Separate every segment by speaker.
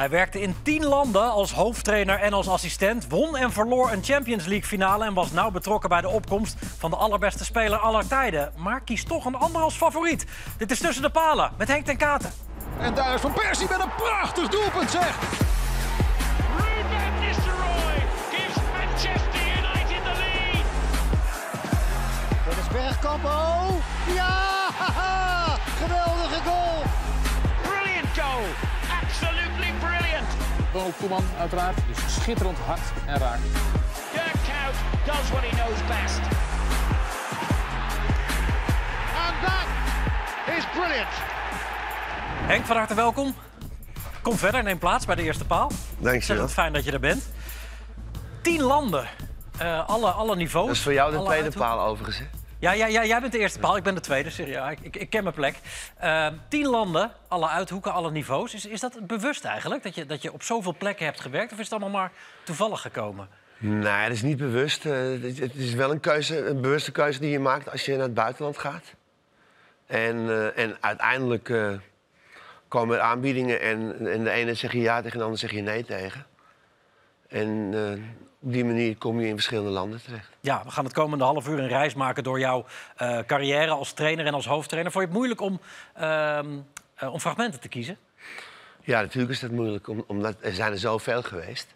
Speaker 1: Hij werkte in tien landen als hoofdtrainer en als assistent. Won en verloor een Champions League finale en was nauw betrokken bij de opkomst van de allerbeste speler aller tijden. Maar kiest toch een ander als favoriet. Dit is Tussen de Palen met Henk ten Katen.
Speaker 2: En daar is Van Persie met een prachtig doelpunt, zeg.
Speaker 3: Ruben Nistelrooy gives Manchester United the lead.
Speaker 4: Dennis Bergkamp, oh! Ja! Geweldige goal!
Speaker 5: Ronald Koeman uiteraard. Dus schitterend hard en raak.
Speaker 3: Dirk Kuyt does what he knows best.
Speaker 2: And that is brilliant.
Speaker 1: Henk, van harte welkom. Kom verder, neem plaats bij de eerste paal.
Speaker 6: Dankjewel.
Speaker 1: Het fijn dat je er bent. Tien landen, Eh, alle, alle niveaus.
Speaker 6: Dat is voor jou de tweede paal overigens. hè?
Speaker 1: Ja, ja, ja, jij bent de eerste paal, ik ben de tweede. Serieus, ik, ik, ken mijn plek. Eh, tien landen, alle uithoeken, alle niveaus. Is, is dat bewust eigenlijk, dat je, dat je op zoveel plekken hebt gewerkt? Of is het allemaal maar toevallig gekomen?
Speaker 6: Nee, dat is niet bewust. Eh, het, is wel een, keuze, een bewuste keuze die je maakt als je naar het buitenland gaat. En, eh, en uiteindelijk eh, komen er aanbiedingen en, en de ene zeg je ja tegen de ander zeg je nee tegen. En op die manier kom je in verschillende landen terecht.
Speaker 1: Ja, we gaan het komende half uur een reis maken door jouw eh, carrière als trainer en als hoofdtrainer. Vond je het moeilijk om, ehm, eh, om fragmenten te kiezen?
Speaker 6: Ja, natuurlijk is dat moeilijk, om- omdat er zijn er zoveel geweest.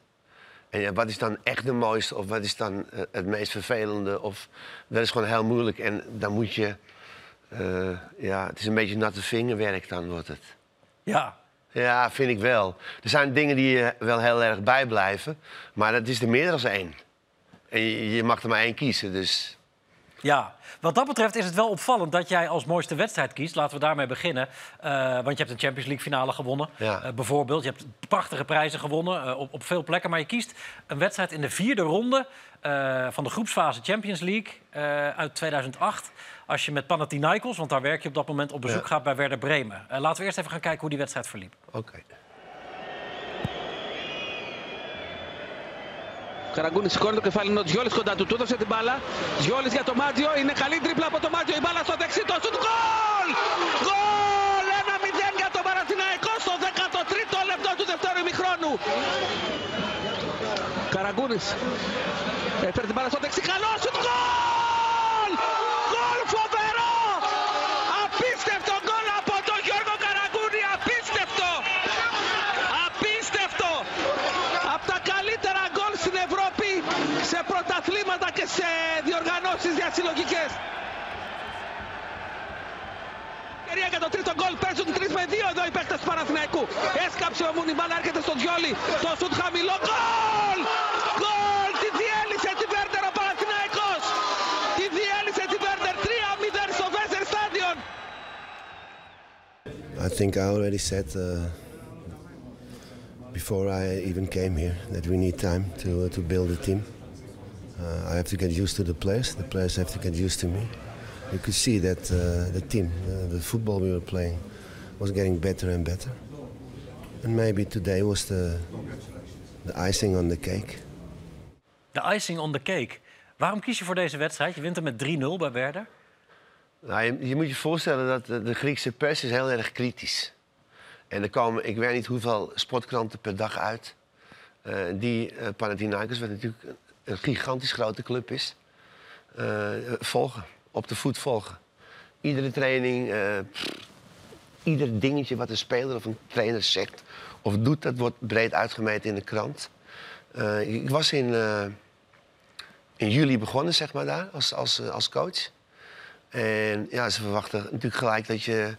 Speaker 6: En ja, wat is dan echt de mooiste of wat is dan eh, het meest vervelende? Of, dat is gewoon heel moeilijk en dan moet je... ja, het is een beetje natte vingerwerk dan wordt het.
Speaker 1: Ja,
Speaker 6: Ja, vind ik wel. Er zijn dingen die je wel heel erg bijblijven, maar dat is er meer dan één. En je, je mag er maar één kiezen, dus...
Speaker 1: Ja, wat dat betreft is het wel opvallend dat jij als mooiste wedstrijd kiest. Laten we daarmee beginnen. Eh, want je hebt een Champions League finale gewonnen.
Speaker 6: Ja.
Speaker 1: Eh, bijvoorbeeld, je hebt prachtige prijzen gewonnen eh, op, op veel plekken. Maar je kiest een wedstrijd in de vierde ronde van de groepsfase Champions League uit 2008 Als je met Panathinaikos, want daar werk je op dat moment op bezoek
Speaker 6: Ja.
Speaker 1: gaat bij Werder Bremen. Eh, laten we eerst even gaan kijken hoe die wedstrijd verliep.
Speaker 6: Oké.
Speaker 7: Καραγκούνη σηκώνει το κεφάλι είναι ο Τζιόλης κοντά του. Του έδωσε την μπάλα. Τζιόλης για το Μάτζιο. Είναι καλή τρίπλα από το Μάτζιο. Η μπάλα στο δεξί. Το σουτ γκολ! Γκολ! 1-0 για το Παναθηναϊκό στο 13ο λεπτό του δεύτερου ημιχρόνου. Καραγκούνης. Έφερε την μπάλα στο δεξί. Καλό σουτ γκολ! διοργανώσεις διασυλλογικές. Ευκαιρία για το τρίτο γκολ. Παίζουν 3 με 2 εδώ οι παίκτες του Παναθηναϊκού. Έσκαψε ο Μούνι, μπάλα έρχεται στο Τζιόλι. Το σουτ χαμηλό. Γκολ! Γκολ! Τη διέλυσε τη Βέρντερ ο Παναθηναϊκός. Τη διέλυσε τη Βέρντερ 3-0 στο Βέσερ Στάντιον.
Speaker 8: I think I already said uh, before I even came here that we need time to uh, to build a team. Uh, I have to get used to the players. The players have to get used to me. You could see that uh, the team, uh, the football we were playing, was getting better and better. And maybe today was the the icing on the cake.
Speaker 1: De icing on the cake. Waarom kies je voor deze wedstrijd? Je wint er met 3-0 bij Werder.
Speaker 6: Nou, je, je moet je voorstellen dat de, de Griekse pers is heel erg kritisch. En er komen, ik weet niet hoeveel sportkranten per dag uit. eh, die eh Panathinaikos, wat natuurlijk een, gigantisch grote club is, eh, volgen. Op de voet volgen. Iedere training, pff, ieder dingetje wat een speler of een trainer zegt of doet, dat wordt breed uitgemeten in de krant. Eh, ik was in, in juli begonnen, zeg maar, daar als, als, als coach. En ja, ze verwachten natuurlijk gelijk dat je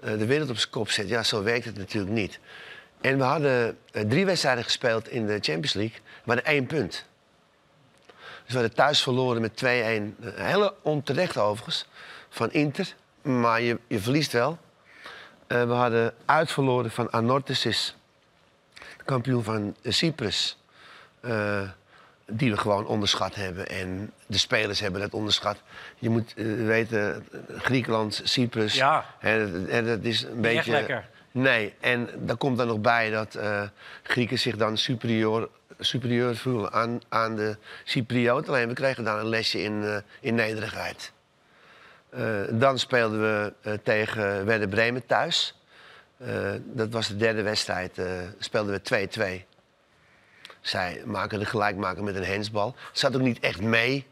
Speaker 6: de wereld op zijn kop zet. Ja, zo werkt het natuurlijk niet. En we hadden drie wedstrijden gespeeld in de Champions League. Hadden één punt. Dus we hadden thuis verloren met 2-1. Eh, Hele onterecht overigens, van Inter. Maar je, je verliest wel. Eh, we hadden uitverloren van Anorthosis, kampioen van eh, Cyprus. Eh, die we gewoon onderschat hebben. En de spelers hebben dat onderschat. Je moet weten, Griekenland, Cyprus.
Speaker 1: Ja.
Speaker 6: Hè, dat, dat is een beetje.
Speaker 1: echt lekker.
Speaker 6: Nee, en daar komt dan nog bij dat Grieken zich dan superieur, superieur voelen aan, aan de Cyprioten. Alleen we kregen dan een lesje in, eh, in nederigheid. Eh, dan speelden we eh, tegen Werder Bremen thuis. Dat was de derde wedstrijd. speelden we 2-2. Zij maken de gelijkmaker met een hensbal. Zat ook niet echt mee.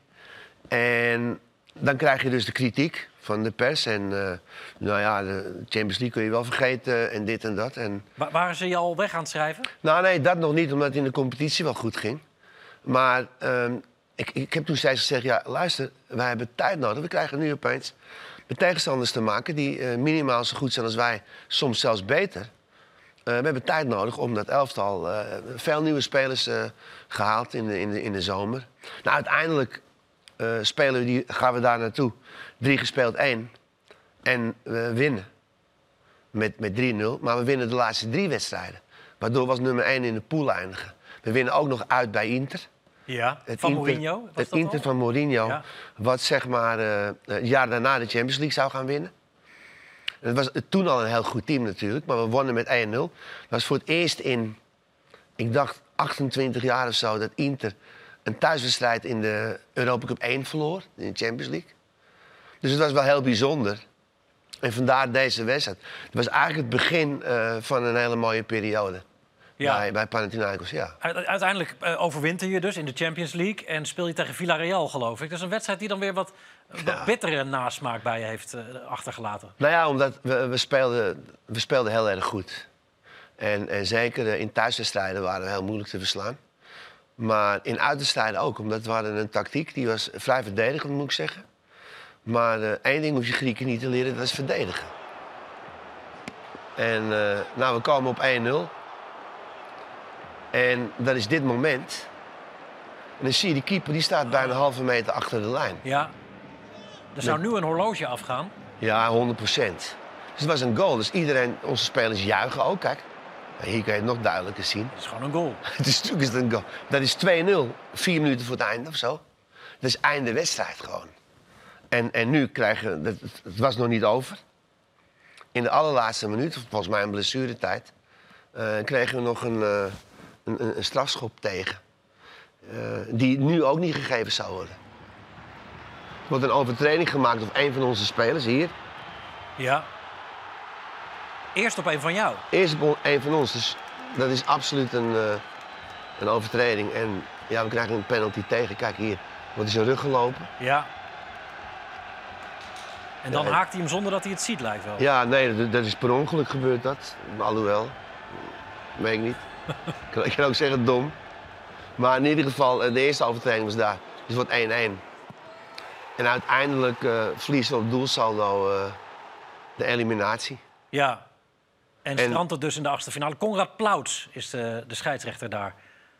Speaker 6: En dan krijg je dus de kritiek van de pers. En eh, nou ja, de Champions League kun je wel vergeten en dit en dat. En,
Speaker 1: Wa- waren ze je al weg aan het schrijven?
Speaker 6: nou nee, dat nog niet, omdat het in de competitie wel goed ging. Maar ehm, ik, ik heb toen steeds gezegd, ja luister, wij hebben tijd nodig. We krijgen nu opeens met tegenstanders te maken die eh, minimaal zo goed zijn als wij. Soms zelfs beter. Eh, we hebben tijd nodig om dat elftal... veel nieuwe spelers eh, gehaald in de, in, de, in de zomer. Nou, uiteindelijk spelen we die, gaan we daar naartoe. Drie gespeeld, één. En we winnen met, met 3-0. Maar we winnen de laatste drie wedstrijden. Waardoor we als nummer 1 in de pool eindigen. We winnen ook nog uit bij Inter.
Speaker 1: Ja.
Speaker 6: Het
Speaker 1: van
Speaker 6: Inter-
Speaker 1: Mourinho? Was
Speaker 6: Het
Speaker 1: dat
Speaker 6: Inter
Speaker 1: al?
Speaker 6: van Mourinho.
Speaker 1: Ja.
Speaker 6: Wat zeg maar eh, het jaar daarna de Champions League zou gaan winnen. Het was toen al een heel goed team natuurlijk. Maar we wonnen met 1-0. Dat was voor het eerst in, ik dacht 28 jaar of zo... dat Inter een thuiswedstrijd in de Europa Cup 1 verloor. In de Champions League. Dus het was wel heel bijzonder. En vandaar deze wedstrijd. Het was eigenlijk het begin eh, van een hele mooie periode.
Speaker 1: Ja.
Speaker 6: Bij, bij Panathinaikos, ja.
Speaker 1: Uite- Uiteindelijk eh, overwinter je dus in de Champions League en speel je tegen Villarreal, geloof ik. Dat is een wedstrijd die dan weer wat, wat
Speaker 6: Ja.
Speaker 1: bittere nasmaak bij je heeft eh, achtergelaten.
Speaker 6: Nou ja, omdat we, we, speelden, we speelden heel erg goed. En, en zeker in thuiswedstrijden waren we heel moeilijk te verslaan. Maar in uitwedstrijden ook, omdat we hadden een tactiek die was vrij verdedigend, moet ik zeggen. Maar eh, één ding hoef je Grieken niet te leren, dat is verdedigen. En eh, nou, we komen op 1-0. En dat is dit moment. En dan zie je die keeper, die staat bijna een halve meter achter de lijn.
Speaker 1: Ja. Er zou nu een horloge afgaan.
Speaker 6: Ja, 100 procent. Dus het was een goal. Dus iedereen, onze spelers juichen ook. Kijk, hier kan je het nog duidelijker zien.
Speaker 1: Het is gewoon een goal.
Speaker 6: Het is natuurlijk een goal. Dat is 2-0. Vier minuten voor het einde of zo. Dat is einde wedstrijd gewoon. En, en nu krijgen we... Het, het was nog niet over. In de allerlaatste minuut, volgens mij een blessuretijd... eh, kregen we nog een, eh, een, een, een strafschop tegen. Eh, die nu ook niet gegeven zou worden. Er wordt een overtreding gemaakt op een van onze spelers hier.
Speaker 1: Ja. Eerst op een van jou.
Speaker 6: Eerst op een van ons. Dus dat is absoluut een, een overtreding. En ja, we krijgen een penalty tegen. Kijk hier, wordt in zijn rug gelopen.
Speaker 1: Ja. En dan
Speaker 6: en-
Speaker 1: haakt hij hem zonder dat hij het ziet, lijkt wel.
Speaker 6: Ja, nee, dat, dat is per ongeluk gebeurd dat. Alhoewel, weet ik niet. Ik kan- Ik kan ook zeggen dom. Maar in ieder geval, eh, de eerste overtreding was daar. Dus het wordt 1-1. En uiteindelijk eh verliezen we op doelsaldo eh, de eliminatie.
Speaker 1: Ja. En,
Speaker 6: En-
Speaker 1: strandt het dus in de achtste finale. Konrad Plouts is de, de scheidsrechter daar.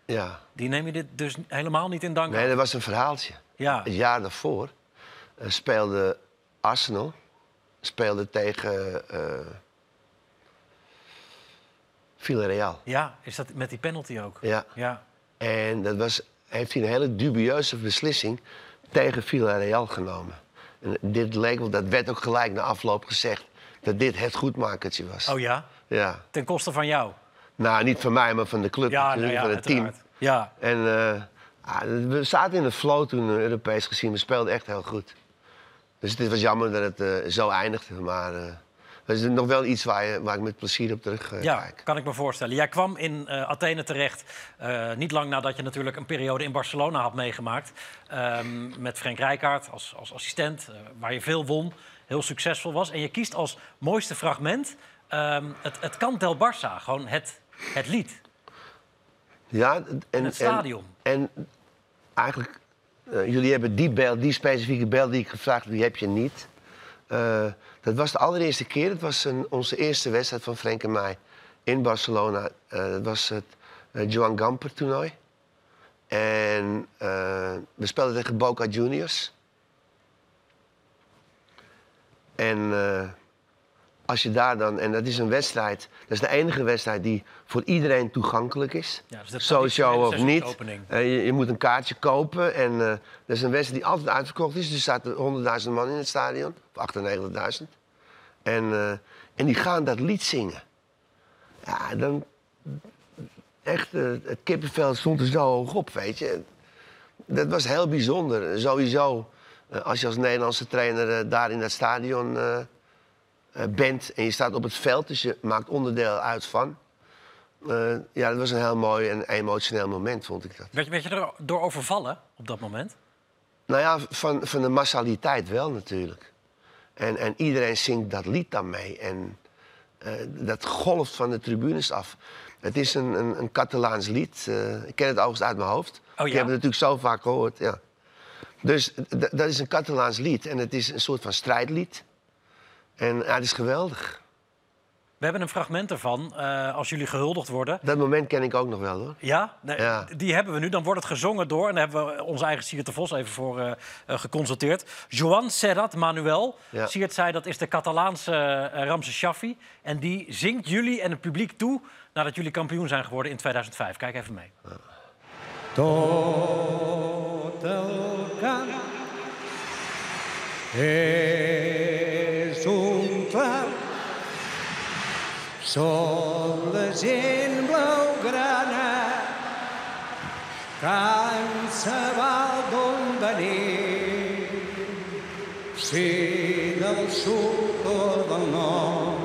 Speaker 6: Ja.
Speaker 1: Die neem je dit dus helemaal niet in dank.
Speaker 6: Nee, dat was een verhaaltje.
Speaker 1: Ja.
Speaker 6: Het jaar daarvoor eh, speelde Arsenal speelde tegen eh Villarreal.
Speaker 1: ja, is dat met die penalty ook?
Speaker 6: Ja.
Speaker 1: Ja.
Speaker 6: En dat was, heeft hij een hele dubieuze beslissing tegen Villarreal genomen. En dit leek wel, dat werd ook gelijk na afloop gezegd, dat dit het goedmakertje was.
Speaker 1: Oh ja?
Speaker 6: Ja.
Speaker 1: Ten koste van jou?
Speaker 6: Nou, niet van mij, maar van de club,
Speaker 1: Ja, nou ja,
Speaker 6: van het team.
Speaker 1: Ja.
Speaker 6: En eh, ah, we zaten in de flow toen, eh, Europees gezien. We speelden echt heel goed. Dus het was jammer dat het eh, zo eindigde. Maar dat is nog wel iets waar, je, waar ik met plezier op terug eh,
Speaker 1: Ja,
Speaker 6: kijk.
Speaker 1: kan ik me voorstellen. Jij kwam in Athene terecht, niet lang nadat je natuurlijk een periode in Barcelona had meegemaakt. ehm, met Frank Rijkaard als, als assistent, waar je veel won, heel succesvol was. En je kiest als mooiste fragment ehm, het, het Cant del Barça, gewoon het, het lied.
Speaker 6: Ja, en,
Speaker 1: het stadion.
Speaker 6: En, en eigenlijk, eh, jullie hebben die, beeld, die specifieke beeld die ik gevraagd heb, die heb je niet. Eh, dat was de allereerste keer. Dat was een, onze eerste wedstrijd van Frank en mij in Barcelona. Eh, dat was het Joan Gamper toernooi. En we speelden tegen Boca Juniors. En als je daar dan, en dat is een wedstrijd, dat is de enige wedstrijd die voor iedereen toegankelijk is.
Speaker 1: Ja, dus
Speaker 6: of niet. Eh, je, je moet een kaartje kopen en eh, dat is een wedstrijd die altijd uitverkocht is. Dus er staat 100.000 man in het stadion, of 98.000. En, eh, en die gaan dat lied zingen. Ja, dan. Echt, het kippenvel stond er zo hoog op, weet je. Dat was heel bijzonder. Sowieso, als je als Nederlandse trainer daar in dat stadion bent en je staat op het veld, dus je maakt onderdeel uit van. Eh, ja, dat was een heel mooi en emotioneel moment, vond ik dat.
Speaker 1: Werd je, werd je er door overvallen op dat moment?
Speaker 6: Nou ja, van, van de massaliteit wel natuurlijk. En, en iedereen zingt dat lied dan mee. En eh, dat golft van de tribunes af. Het is een, een, een Catalaans lied. Eh, ik ken het overigens uit mijn hoofd.
Speaker 1: Oh,
Speaker 6: Ik
Speaker 1: ja?
Speaker 6: heb het natuurlijk zo vaak gehoord, ja. Dus dat is een Catalaans lied. En het is een soort van strijdlied. En ja, het is geweldig.
Speaker 1: We hebben een fragment ervan eh, als jullie gehuldigd worden.
Speaker 6: Dat moment ken ik ook nog wel, hoor.
Speaker 1: Ja, nee,
Speaker 6: Ja.
Speaker 1: die hebben we nu. Dan wordt het gezongen door, en daar hebben we onze eigen Siert de Vos even voor eh, eh, geconsulteerd. Joan Serrat Manuel.
Speaker 6: Ja.
Speaker 1: Siert zei dat is de Catalaanse uh, Ramse Shaffi. En die zingt jullie en het publiek toe nadat jullie kampioen zijn geworden in 2005. Kijk even mee.
Speaker 9: Tot el camp Som la gent blaugrana que se val d'on venir. Si del sud o del nord.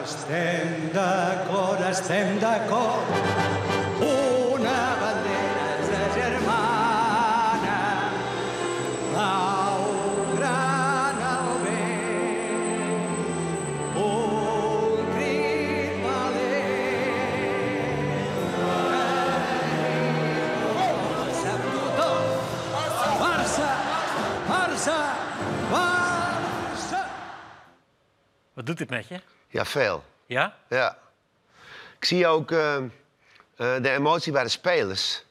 Speaker 9: Estem d'acord, estem d'acord.
Speaker 1: Doet dit met je?
Speaker 6: Ja, veel.
Speaker 1: Ja?
Speaker 6: Ja. Ik zie ook eh, eh, de emotie bij de spelers.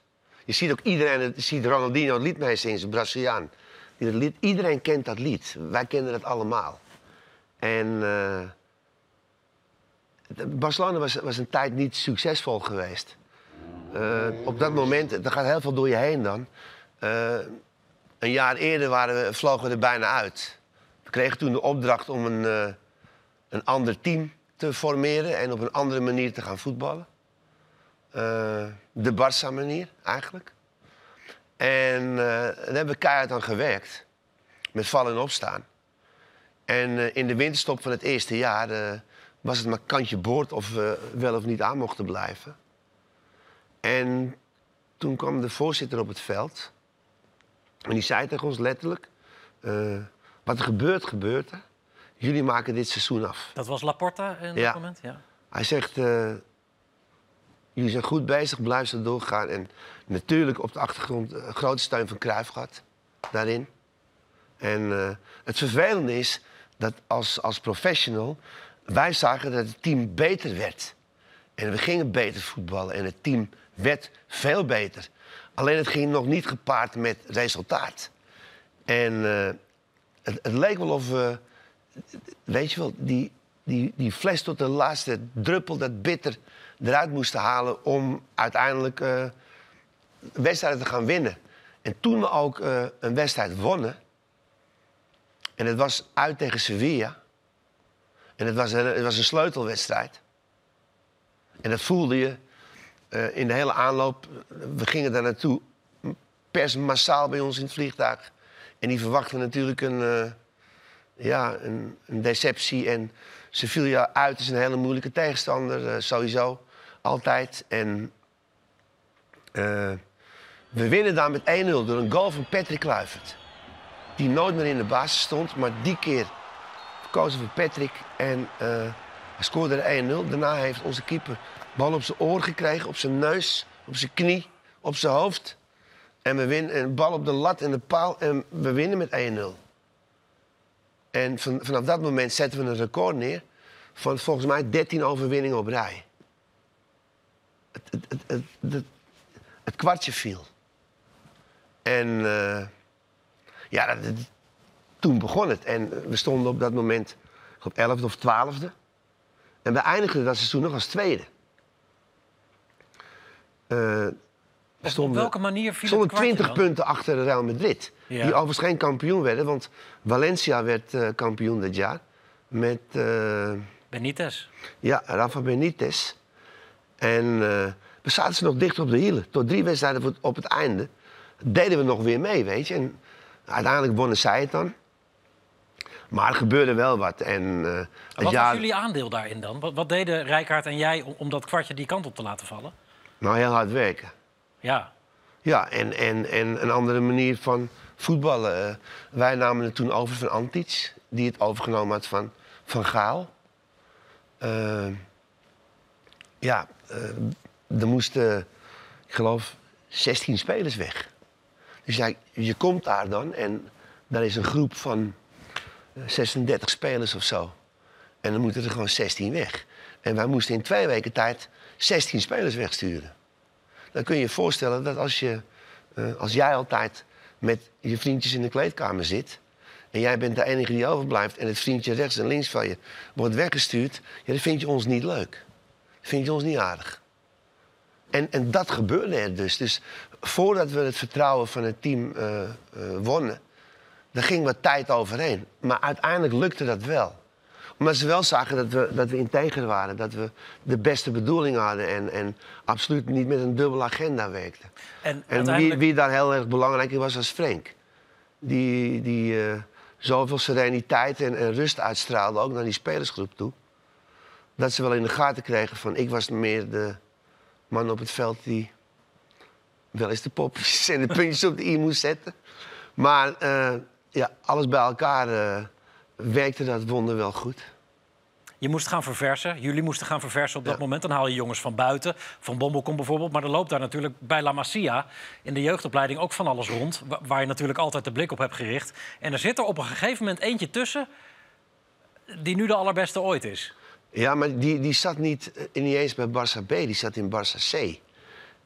Speaker 6: Je ziet ook iedereen, je ziet Ronaldinho het lied meezingen, zijn Braziliaan. Die dat lied, iedereen kent dat lied. Wij kennen het allemaal. En eh, Barcelona was, was een tijd niet succesvol geweest. Op dat moment, er gaat heel veel door je heen dan. Een jaar eerder waren we, vlogen we er bijna uit. We kregen toen de opdracht om een, een ander team te formeren en op een andere manier te gaan voetballen. Eh, de Barça-manier, eigenlijk. En eh, daar hebben we keihard aan gewerkt. Met vallen en opstaan. En eh, in de winterstop van het eerste jaar was het maar kantje boord of we wel of niet aan mochten blijven. En toen kwam de voorzitter op het veld. En die zei tegen ons letterlijk... wat er gebeurt, gebeurt er. Jullie maken dit seizoen af.
Speaker 1: Dat was Laporta in dat moment? Ja.
Speaker 6: Hij zegt, eh, jullie zijn goed bezig, blijf zo doorgaan. En natuurlijk op de achtergrond eh, grote steun van Cruijff gehad, daarin. En eh, het vervelende is dat als, als professional wij zagen dat het team beter werd. En we gingen beter voetballen en het team werd veel beter. Alleen het ging nog niet gepaard met resultaat. En het, het leek wel of we weet je wel, die, die, die fles tot de laatste druppel, dat bitter, eruit moesten halen om uiteindelijk eh, wedstrijden te gaan winnen. En toen we ook eh, een wedstrijd wonnen, en het was uit tegen Sevilla, en het was een, het was een sleutelwedstrijd. En dat voelde je eh, in de hele aanloop. We gingen daar naartoe, pers massaal bij ons in het vliegtuig. En die verwachten natuurlijk een, ja, een, een deceptie. En Sevilla uit is een hele moeilijke tegenstander, eh, sowieso. Altijd. En eh, we winnen daar met 1-0 door een goal van Patrick Kluivert. Die nooit meer in de basis stond, maar die keer kozen voor Patrick. En eh, hij scoorde er 1-0. Daarna heeft onze keeper bal op zijn oor gekregen, op zijn neus, op zijn knie, op zijn hoofd. En we winnen een bal op de lat en de paal en we winnen met 1-0. En van, vanaf dat moment zetten we een record neer van volgens mij 13 overwinningen op rij. Het, het, het, het, kwartje viel. En eh, ja, dat- toen begon het. En we stonden op dat moment op 11e of 12e. En we eindigden dat seizoen nog als tweede. Eh, we
Speaker 1: Op
Speaker 6: stonden-
Speaker 1: welke manier viel
Speaker 6: stonden
Speaker 1: het kwartje
Speaker 6: 20
Speaker 1: dan?
Speaker 6: punten achter Real Madrid.
Speaker 1: Ja.
Speaker 6: Die overigens geen kampioen werden, want Valencia werd eh, kampioen dit jaar. Met eh,
Speaker 1: Benitez.
Speaker 6: ja, Rafa Benitez. En eh, we zaten ze nog dicht op de hielen. Tot drie wedstrijden op het einde deden we nog weer mee, weet je. En uiteindelijk wonnen zij het dan. Maar er gebeurde wel wat. En, uh,
Speaker 1: wat was jullie aandeel daarin dan? Wat, wat deden Rijkaard en jij om, om, dat kwartje die kant op te laten vallen?
Speaker 6: Nou, heel hard werken.
Speaker 1: Ja.
Speaker 6: Ja, en, en, en een andere manier van voetballen. Uh, wij namen het toen over van Antic, die het overgenomen had van Van Gaal. Uh, ja, er moesten, ik geloof, 16 spelers weg. Dus ja, je komt daar dan en daar is een groep van 36 spelers of zo. En dan moeten er gewoon 16 weg. En wij moesten in twee weken tijd 16 spelers wegsturen. Dan kun je je voorstellen dat als, je, als jij altijd met je vriendjes in de kleedkamer zit... en jij bent de enige die overblijft... en het vriendje rechts en links van je wordt weggestuurd... Ja, dan vind je ons niet leuk. Dan vind je ons niet aardig. En, en dat gebeurde er dus. Dus voordat we het vertrouwen van het team uh, uh, wonnen... daar ging wat tijd overheen. Maar uiteindelijk lukte dat wel omdat ze wel zagen dat we, dat we integer waren. Dat we de beste bedoelingen hadden. En, en absoluut niet met een dubbele agenda werkten. En, en uiteindelijk... wie, wie, daar heel erg belangrijk in was, was Frank. Die, die uh, zoveel sereniteit en, en, rust uitstraalde, ook naar die spelersgroep toe. Dat ze wel in de gaten kregen van... ik was meer de man op het veld die wel eens de popjes en de puntjes op de i moest zetten. Maar uh, ja, alles bij elkaar... Uh, werkte dat wonder wel goed.
Speaker 1: Je moest gaan verversen. Jullie moesten gaan verversen op dat moment. Dan haal je jongens van buiten. Van Bombelkom bijvoorbeeld. Maar er loopt daar natuurlijk bij La Masia in de jeugdopleiding ook van alles rond. Waar je natuurlijk altijd de blik op hebt gericht. En er zit er op een gegeven moment eentje tussen die nu de allerbeste ooit is.
Speaker 6: Ja, maar die, die zat niet, eh, niet eens bij Barça B. Die zat in Barça C.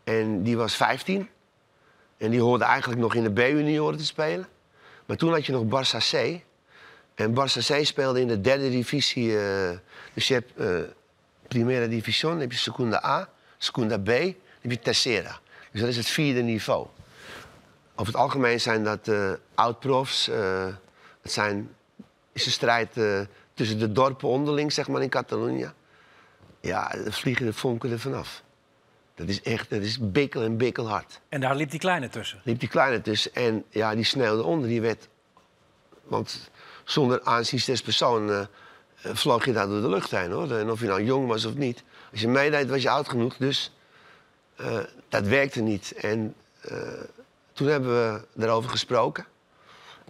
Speaker 6: En die was 15. En die hoorde eigenlijk nog in de B-junioren te spelen. Maar toen had je nog Barça C. En Barça C speelde in de derde divisie. Uh, dus je hebt uh, Primera División, dan heb je Segunda A, Segunda B, dan heb je Tercera. Dus dat is het vierde niveau. Over het algemeen zijn dat uh, oud-profs. het zijn, is een strijd tussen de dorpen onderling, zeg maar, in Catalonië. Ja, de vliegen de vonken er vanaf. Dat is echt, dat is bikkel en bikkel hard.
Speaker 1: En daar liep die kleine tussen?
Speaker 6: Liep die kleine tussen. En ja, die sneeuwde onder. Die werd... Want zonder aanzien des persoon uh, vloog je daar door de lucht heen. Hoor. En of je nou jong was of niet. Als je meedeed, was je oud genoeg. Dus uh, dat werkte niet. En toen hebben we daarover gesproken.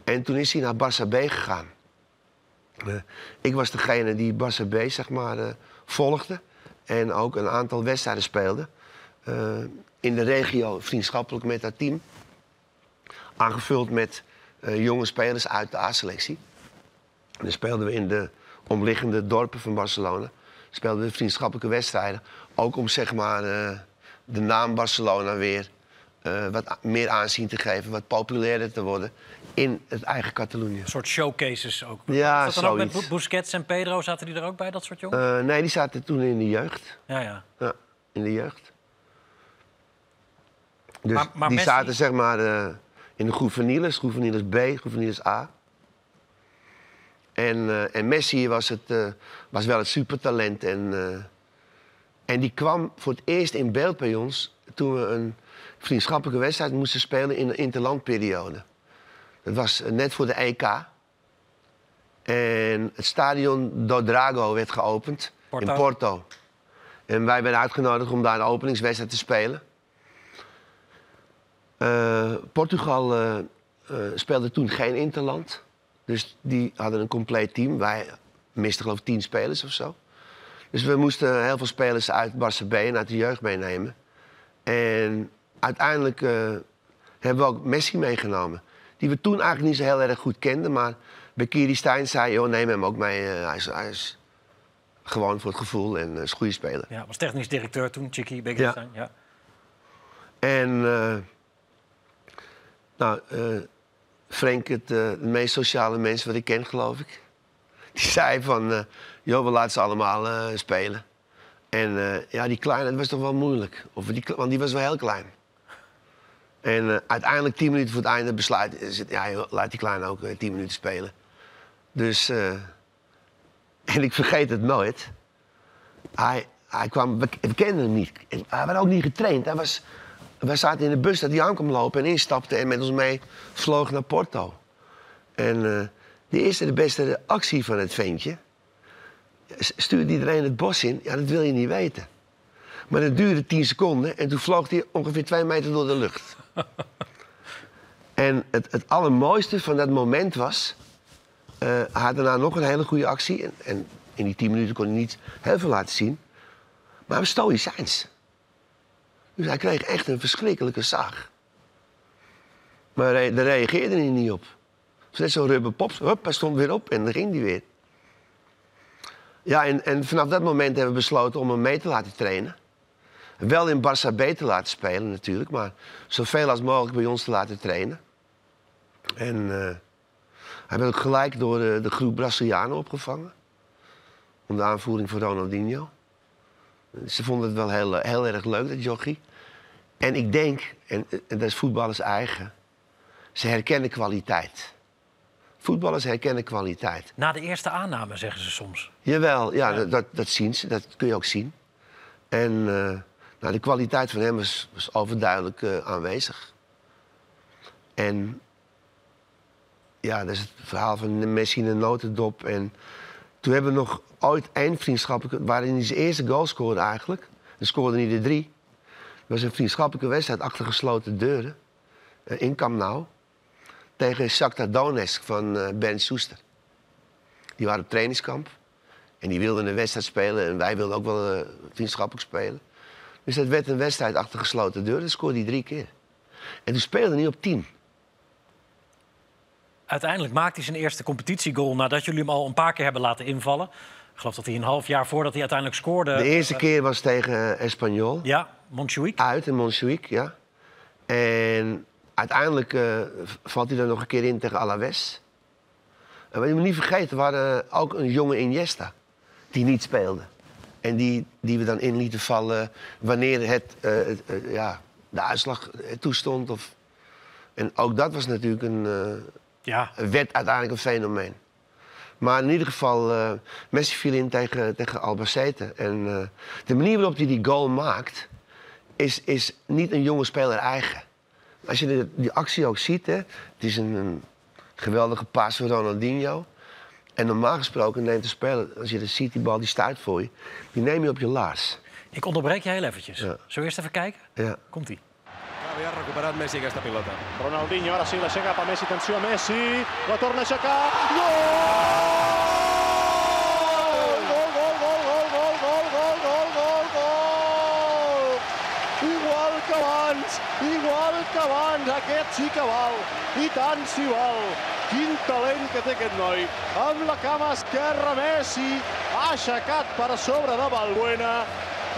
Speaker 6: En toen is hij naar Barça B gegaan. ik was degene die Barça B zeg maar, volgde. En ook een aantal wedstrijden speelde. in de regio vriendschappelijk met dat team. Aangevuld met jonge spelers uit de A-selectie. Dan speelden we in de omliggende dorpen van Barcelona. Speelden we vriendschappelijke wedstrijden. Ook om zeg maar, uh, de naam Barcelona weer uh, wat meer aanzien te geven. Wat populairder te worden in het eigen Catalonië. Een
Speaker 1: soort showcases ook.
Speaker 6: Ja,
Speaker 1: dat dan ook met Busquets en Pedro? Zaten die er ook bij, dat soort jongens?
Speaker 6: Uh, nee, die zaten toen in de jeugd.
Speaker 1: Ja, ja.
Speaker 6: ja in de jeugd. Dus maar, maar die Messi... zaten zeg maar in de Gouveniles, Gouveniles B, Gouveniles A. En, uh, en Messi was, het, uh, was wel het supertalent. En, uh, en die kwam voor het eerst in beeld bij ons toen we een vriendschappelijke wedstrijd moesten spelen in de interlandperiode. Dat was net voor de EK. En het stadion Do Drago werd geopend Porto. in Porto. En wij werden uitgenodigd om daar een openingswedstrijd te spelen. Portugal speelde toen geen interland. Dus die hadden een compleet team. Wij misten geloof ik tien spelers of zo. Dus we moesten heel veel spelers uit Barça B en uit de jeugd meenemen. En uiteindelijk uh, hebben we ook Messi meegenomen. Die we toen eigenlijk niet zo heel erg goed kenden. Maar Bekiri Stein zei, joh, neem hem ook mee. Uh, hij, is, hij, is, gewoon voor het gevoel en uh, is een goede speler.
Speaker 1: Ja, was technisch directeur toen, Chicky Bekiri ja. Ja.
Speaker 6: En nou, Frank, het, uh, meest sociale mens wat ik ken, geloof ik. Die zei van, uh, joh, we laten ze allemaal uh, spelen. En ja, die kleine, dat was toch wel moeilijk. Of die, want die was wel heel klein. En uiteindelijk, tien minuten voor het einde, besluit... Ja, laat die kleine ook tien minuten spelen. Dus... en ik vergeet het nooit. Hij, hij kwam... We kenden hem niet. Hij was ook niet getraind. Hij was wij zaten in de bus dat hij aan kwam lopen en instapte en met ons mee vloog naar Porto. En uh, de eerste de beste actie van het ventje. Stuurde iedereen het bos in? Ja, dat wil je niet weten. Maar dat duurde 10 seconden en toen vloog hij ongeveer twee meter door de lucht. en het, het allermooiste van dat moment was... eh, hij had daarna nog een hele goede actie. En, en in die 10 minuten kon hij niet heel veel laten zien. Maar hij was stoïcijns. Dus hij kreeg echt een verschrikkelijke zaag. Maar daar reageerde hij niet op. Het was net zo'n rubberpop. Hup, hij stond weer op en dan ging hij weer. Ja, en, en vanaf dat moment hebben we besloten om hem mee te laten trainen. Wel in Barça B te laten spelen natuurlijk, maar zoveel als mogelijk bij ons te laten trainen. En eh, hij werd ook gelijk door de, de groep Brazilianen opgevangen. Onder aanvoering van Ronaldinho. Ze vonden het wel heel, heel erg leuk, dat jochie. En ik denk, en, en dat is voetballers eigen, ze herkennen kwaliteit. Voetballers herkennen kwaliteit.
Speaker 1: Na de eerste aanname, zeggen ze soms.
Speaker 6: Jawel, ja, Dat, dat, dat zien ze, dat kun je ook zien. En eh, nou, de kwaliteit van hem was, was overduidelijk eh, aanwezig. En ja, dat is het verhaal van Messi in een notendop. En toen hebben we nog ooit één vriendschappelijke... waarin hij zijn eerste goal scoorde eigenlijk. Dan scoorde hij er drie. Dat was een vriendschappelijke wedstrijd achter gesloten deuren. eh, in Camp Nou. Tegen Shakhtar Donetsk van eh Bernd Soester. Die waren op trainingskamp. En die wilden een wedstrijd spelen. En wij wilden ook wel eh, vriendschappelijk spelen. Dus dat werd een wedstrijd achter gesloten deuren. Dan scoorde hij drie keer. En toen speelde hij op tien.
Speaker 1: Uiteindelijk maakt hij zijn eerste competitiegoal nadat jullie hem al een paar keer hebben laten invallen. Ik geloof dat hij een half jaar voordat hij uiteindelijk scoorde.
Speaker 6: De eerste
Speaker 1: eh,
Speaker 6: keer was tegen eh, Espanyol.
Speaker 1: Ja, Montjuïc.
Speaker 6: Uit in Montjuïc, ja. En uiteindelijk eh, valt hij er nog een keer in tegen Alaves. En wat je moet niet vergeten, we hadden ook een jonge Iniesta. Die niet speelde. En die, die we dan in lieten vallen wanneer het, het, ja, de uitslag toestond. Of... En ook dat was natuurlijk een,
Speaker 1: Ja,
Speaker 6: werd uiteindelijk een fenomeen. Maar in ieder geval, eh, Messi viel in tegen, tegen Albacete. En eh, de manier waarop hij die goal maakt, is, is niet een jonge speler eigen. Als je de- die actie ook ziet, hè, het is een, een geweldige paas van Ronaldinho. En normaal gesproken neemt de speler, als je dat ziet, die bal die stuit voor je, die neem je op je laars.
Speaker 1: ik onderbreek je heel eventjes.
Speaker 6: Ja.
Speaker 1: Zullen we eerst even kijken?
Speaker 6: Ja.
Speaker 1: Komt-ie.
Speaker 5: Havia recuperat Messi aquesta pilota.
Speaker 10: Ronaldinho, ara sí, l'aixeca cap a Messi, atenció a Messi, la torna a aixecar, gol! Gol, gol, gol, gol, gol, gol, gol, gol, gol! Igual que abans, igual que abans, aquest sí que val, i tant si val. Quin talent que té aquest noi. Amb la cama esquerra, Messi ha aixecat per sobre de Balbuena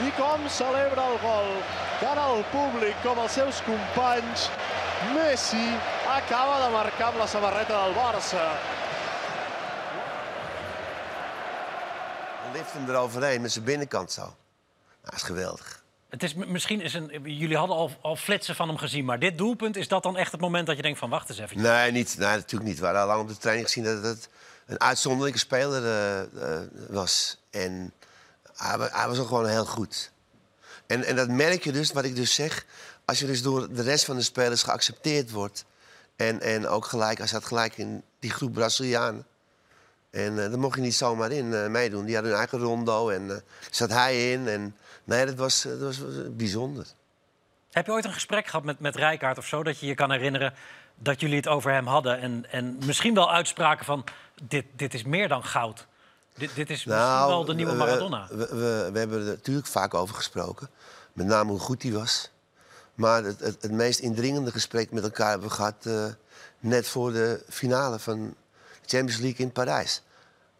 Speaker 10: i com celebra el gol. Tant el públic com els seus companys, Messi acaba de marcar amb la samarreta del Barça.
Speaker 6: Lift hem eroverheen met zijn binnenkant zo. Nou, dat is geweldig.
Speaker 1: Het is, misschien is een, jullie hadden al, al flitsen van hem gezien, maar dit doelpunt is dat dan echt het moment dat je denkt van wacht eens even.
Speaker 6: Nee, niet, nee, natuurlijk niet. We hadden al lang op de training gezien dat het een uitzonderlijke speler eh, eh, was. En hij, hij was ook gewoon heel goed. En, en dat merk je dus, wat ik dus zeg... als je dus door de rest van de spelers geaccepteerd wordt... en, en ook gelijk, hij zat gelijk in die groep Brazilianen... En eh daar mocht je niet zomaar in eh, meedoen. Die hadden hun eigen rondo en eh zat hij in. En, nee, dat was, dat was bijzonder.
Speaker 1: Heb je ooit een gesprek gehad met, met Rijkaard of zo, dat je je kan herinneren dat jullie het over hem hadden en, en misschien wel uitspraken van dit, dit is meer dan goud. Dit, dit is misschien wel de nieuwe
Speaker 6: Nou, we-
Speaker 1: Maradona.
Speaker 6: We, we, we hebben er natuurlijk vaak over gesproken. Met name hoe goed hij was. Maar het, het, het meest indringende gesprek met elkaar hebben we gehad... eh, net voor de finale van de Champions League in Parijs.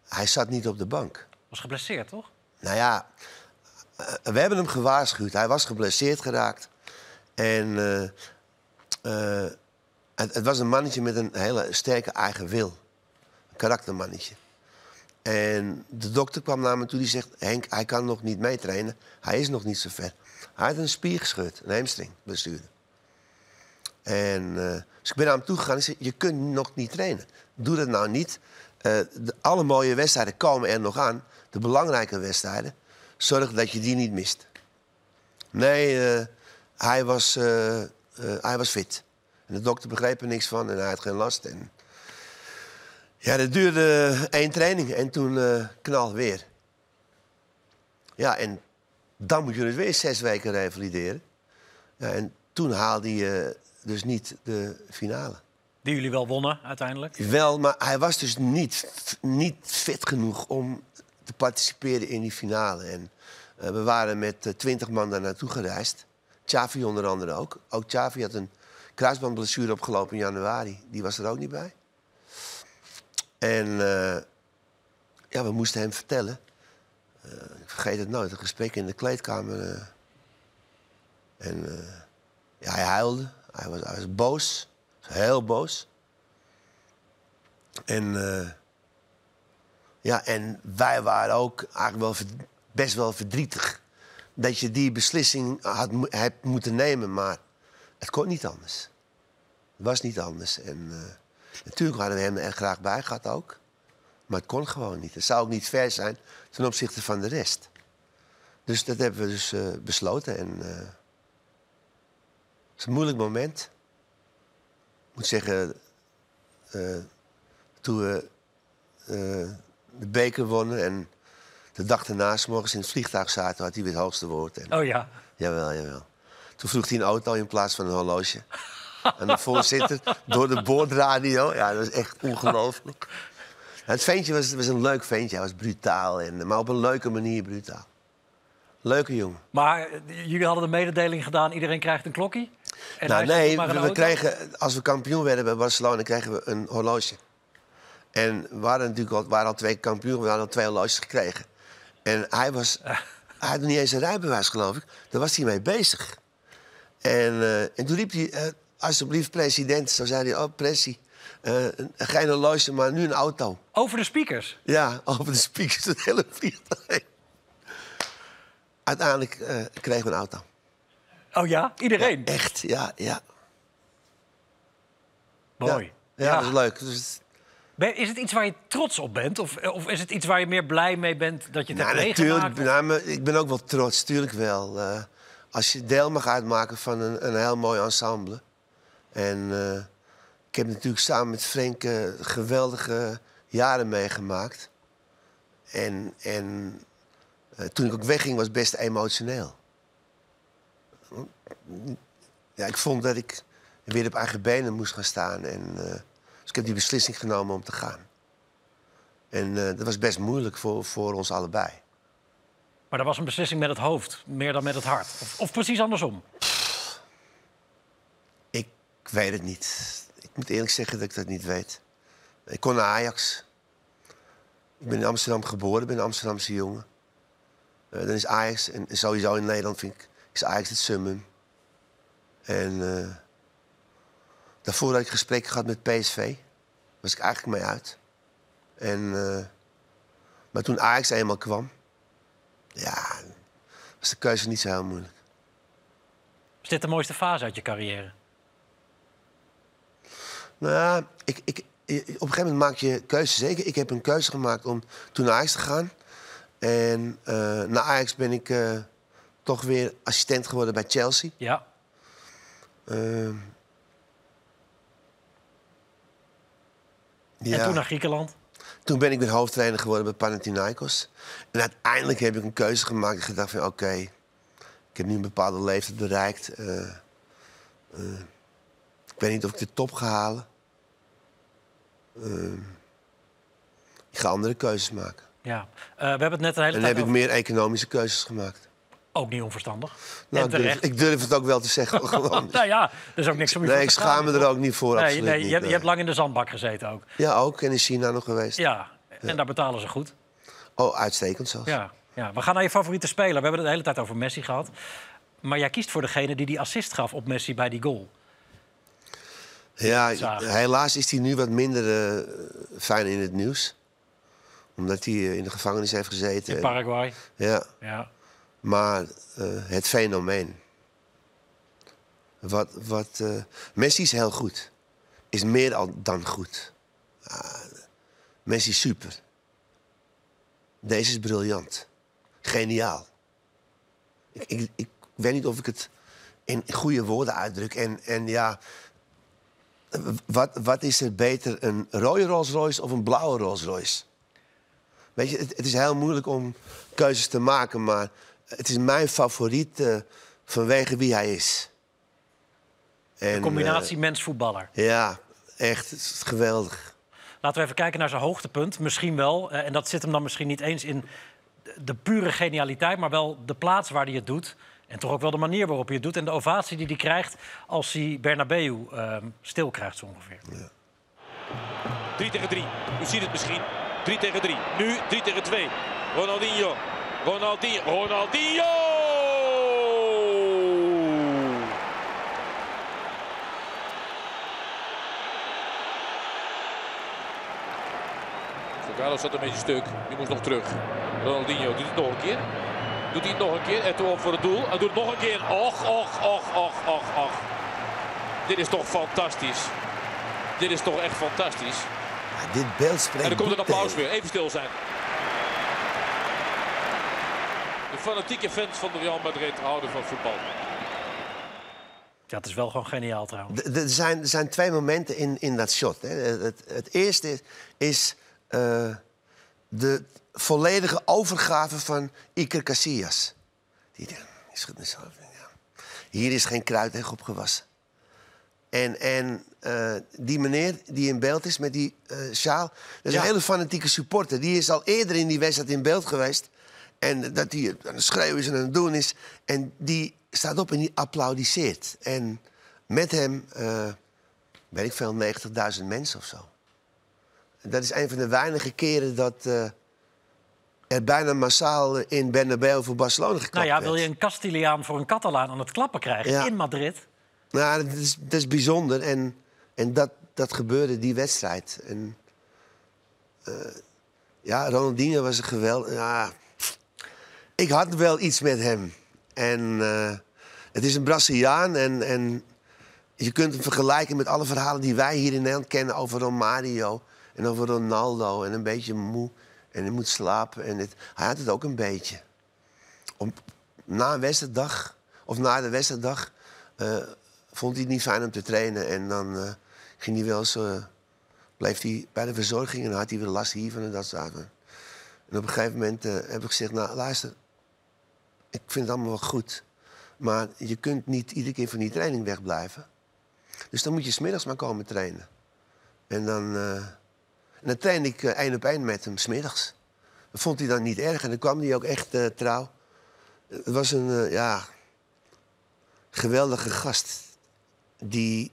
Speaker 6: Hij zat niet op de bank.
Speaker 1: Was geblesseerd, toch?
Speaker 6: Nou ja, eh, we hebben hem gewaarschuwd. Hij was geblesseerd geraakt. En eh, het, het was een mannetje met een hele sterke eigen wil. Een karaktermannetje. En de dokter kwam naar me toe die zegt... Henk, hij kan nog niet meetrainen. Hij is nog niet zo ver. Hij had een spier gescheurd, een hamstring bestuurde. En eh, dus ik ben naar hem toe gegaan en zei... je kunt nog niet trainen. Doe dat nou niet. Eh, de, alle mooie wedstrijden komen er nog aan. De belangrijke wedstrijden. Zorg dat je die niet mist. Nee, eh, hij, was, hij was fit. En de dokter begreep er niks van en hij had geen last. En Ja, dat duurde één training en toen eh, knal weer. Ja, en dan moet je het weer zes weken revalideren. Ja, en toen haalde je dus niet de finale.
Speaker 1: Die jullie wel wonnen uiteindelijk.
Speaker 6: Wel, maar hij was dus niet, niet fit genoeg om te participeren in die finale. En eh, we waren met twintig man daar naartoe gereisd. Xavi onder andere ook. Ook Xavi had een kruisbandblessure opgelopen in januari. Die was er ook niet bij. En eh, ja, we moesten hem vertellen. Eh, ik vergeet het nooit, een gesprek in de kleedkamer. eh. en ja, hij huilde. Hij was, hij was boos. Heel boos. En, ja, en wij waren ook eigenlijk wel best wel verdrietig. Dat je die beslissing had, hebt moeten nemen, maar het kon niet anders. Het was niet anders. En natuurlijk hadden we hem er graag bij gehad ook. Maar het kon gewoon niet. Het zou ook niet ver zijn ten opzichte van de rest. Dus dat hebben we dus eh, besloten. En eh, het is een moeilijk moment. Ik moet zeggen, eh, toen we de beker wonnen en de dag daarna, 's morgens in het vliegtuig zaten, had hij weer het hoogste woord. En,
Speaker 1: Oh ja.
Speaker 6: Jawel, jawel. Toen vroeg hij een auto in plaats van een horloge. En de voorzitter door de boordradio. Ja, dat was echt ongelooflijk. Het ventje was, was een leuk ventje. Hij was brutaal, en, maar op een leuke manier brutaal. Leuke jongen.
Speaker 1: Maar eh, jullie hadden de mededeling gedaan, iedereen krijgt een klokkie? En
Speaker 6: nou, nee, we, we kregen, als we kampioen werden bij Barcelona, kregen we een horloge. En we waren natuurlijk al, waren al twee kampioen, we hadden al twee horloges gekregen. En hij was, hij had nog niet eens een rijbewijs, geloof ik. Daar was hij mee bezig. En, eh, en toen riep hij, eh, alsjeblieft president, zo zei hij, oh pressie. eh, geen horloge, maar nu een auto.
Speaker 1: Over de speakers?
Speaker 6: Ja, over de speakers, het hele vliegtuig. Uiteindelijk eh, kregen we een auto.
Speaker 1: Oh ja? Iedereen?
Speaker 6: echt, ja, ja.
Speaker 1: Mooi.
Speaker 6: Ja, dat is leuk. Dus,
Speaker 1: Ben- Is het iets waar je trots op bent? Of, of is het iets waar je meer blij mee bent dat je het
Speaker 6: nou,
Speaker 1: hebt meegemaakt?
Speaker 6: nou, maar ik ben ook wel trots, tuurlijk wel. Eh, als je deel mag uitmaken van een, een heel mooi ensemble. En eh, ik heb natuurlijk samen met Frank eh, geweldige jaren meegemaakt. En, en eh, toen ik ook wegging was het best emotioneel. Ja, ik vond dat ik weer op eigen benen moest gaan staan. En, dus ik heb die beslissing genomen om te gaan. En dat was best moeilijk voor, voor ons allebei.
Speaker 1: Maar dat was een beslissing met het hoofd, meer dan met het hart. Of, of precies andersom.
Speaker 6: Ik weet het niet. Ik moet eerlijk zeggen dat ik dat niet weet. Ik kon naar Ajax. Ik ben in Amsterdam geboren, ben een Amsterdamse jongen. Eh, dan is Ajax, en sowieso in Nederland vind ik, is Ajax het summum. En eh, daarvoor had ik gesprekken gehad met PSV. was ik eigenlijk mee uit. En, eh, maar toen Ajax eenmaal kwam, ja, was de keuze niet zo heel moeilijk.
Speaker 1: Is dit de mooiste fase uit je carrière?
Speaker 6: Nou ja, ik, ik, op een gegeven moment maak je keuzes. Zeker, ik heb een keuze gemaakt om toen naar Ajax te gaan. En eh na Ajax ben ik eh, toch weer assistent geworden bij Chelsea.
Speaker 1: Ja.
Speaker 6: Ehm,
Speaker 1: En
Speaker 6: ja.
Speaker 1: toen naar Griekenland?
Speaker 6: Toen ben ik weer hoofdtrainer geworden bij Panathinaikos. En uiteindelijk heb ik een keuze gemaakt. Ik gedacht van, oké, ik heb nu een bepaalde leeftijd bereikt. Eh, ik weet niet of ik de top ga halen. Eh, ik ga andere keuzes maken.
Speaker 1: Ja. Eh, we hebben het net een hele
Speaker 6: En dan heb ik meer economische keuzes gemaakt.
Speaker 1: Ook niet onverstandig.
Speaker 6: Nou, ik, durf,
Speaker 1: terecht.
Speaker 6: ik durf het ook wel te zeggen. gewoon.
Speaker 1: nou ja, er is ook niks om je
Speaker 6: Nee, ik schaam me er ook niet voor,
Speaker 1: Nee,
Speaker 6: absoluut
Speaker 1: nee,
Speaker 6: niet,
Speaker 1: je,
Speaker 6: nee.
Speaker 1: je hebt lang in de zandbak gezeten ook.
Speaker 6: Ja, ook. En in China nog geweest.
Speaker 1: Ja, en daar betalen ze goed.
Speaker 6: Oh, uitstekend zelfs.
Speaker 1: Ja, ja. We gaan naar je favoriete speler. We hebben het de hele tijd over Messi gehad. Maar jij kiest voor degene die die assist gaf op Messi bij die goal.
Speaker 6: Ja,
Speaker 1: Zagen.
Speaker 6: helaas is hij nu wat minder eh, fijn in het nieuws. Omdat hij eh, in de gevangenis heeft gezeten.
Speaker 1: In
Speaker 6: En-
Speaker 1: Paraguay.
Speaker 6: ja,
Speaker 1: Ja.
Speaker 6: maar eh, het fenomeen. Wat, wat, Messi is heel goed. Is meer dan goed. Ah, Messi is super. Deze is briljant. Geniaal. Ik, ik, ik weet niet of ik het in goede woorden uitdruk. En, en ja, wat, wat is er beter, een rode Rolls Royce of een blauwe Rolls Royce? Weet je, het, het is heel moeilijk om keuzes te maken, maar het is mijn favoriet vanwege wie hij is. En,
Speaker 1: De combinatie mens-voetballer.
Speaker 6: eh, ja, echt, het is geweldig.
Speaker 1: Laten we even kijken naar zijn hoogtepunt. Misschien wel, eh, en dat zit hem dan misschien niet eens in de pure genialiteit... maar wel de plaats waar hij het doet. En toch ook wel de manier waarop hij het doet. En de ovatie die hij krijgt als hij Bernabeu eh, stil krijgt zo ongeveer.
Speaker 11: 3 tegen 3. U ziet het misschien. 3 tegen 3. Nu 3 tegen 2. Ronaldinho. Ronaldinho. Ronaldinho! Carlos zat een beetje stuk. Die moest nog terug. Ronaldinho doet het nog een keer. Doet hij het nog een keer. En toe voor het doel. En doet het nog een keer. Och, och, och, och, och, och. Dit is toch fantastisch. Dit is toch echt fantastisch.
Speaker 6: Ja, dit beeld spreekt
Speaker 11: En er komt een applaus weer. Even stil zijn. De fanatieke fans van de Real Madrid houden van voetbal.
Speaker 1: Ja, het is wel gewoon geniaal trouwens.
Speaker 6: Er zijn, er zijn twee momenten in, in dat shot. Hè. Het, het eerste is, is eh, de volledige overgave van Iker Casillas. Die schudt mezelf. Ja. Hier is geen kruid echt op gewassen. En, en eh, die meneer die in beeld is met die eh, sjaal... dat is
Speaker 1: Ja.
Speaker 6: een hele fanatieke supporter. Die is al eerder in die wedstrijd in beeld geweest. En dat hij aan het schreeuwen is en aan het doen is. En die staat op en die applaudisseert. En met hem, eh, weet ik veel, 90.000 mensen of zo. Dat is een van de weinige keren dat eh, er bijna massaal in Bernabeu voor Barcelona geklapt
Speaker 1: Nou ja, wil je een Castiliaan voor een Catalaan aan het klappen krijgen
Speaker 6: Ja.
Speaker 1: in Madrid?
Speaker 6: Nou, dat is, dat is bijzonder. En, en dat, dat gebeurde die wedstrijd. En, eh, ja, Ronaldinho was een geweld. Ja, ik had wel iets met hem. En eh, het is een Braziliaan. En, en je kunt hem vergelijken met alle verhalen die wij hier in Nederland kennen over Romario. En over Ronaldo. En een beetje moe. En hij moet slapen. En het, hij had het ook een beetje. Na een wedstrijddag, of na de wedstrijddag, eh, vond hij het niet fijn om te trainen. En dan eh, ging hij wel eens, eh, bleef hij bij de verzorging en had hij weer last hiervan en dat soort. En op een gegeven moment eh, heb ik gezegd, nou luister, ik vind het allemaal wel goed. Maar je kunt niet iedere keer van die training wegblijven. Dus dan moet je smiddags maar komen trainen. En dan, en ik eh, één op één met hem, smiddags. Dat vond hij dan niet erg en dan kwam hij ook echt eh, trouw. Het was een, eh, ja, geweldige gast. Die,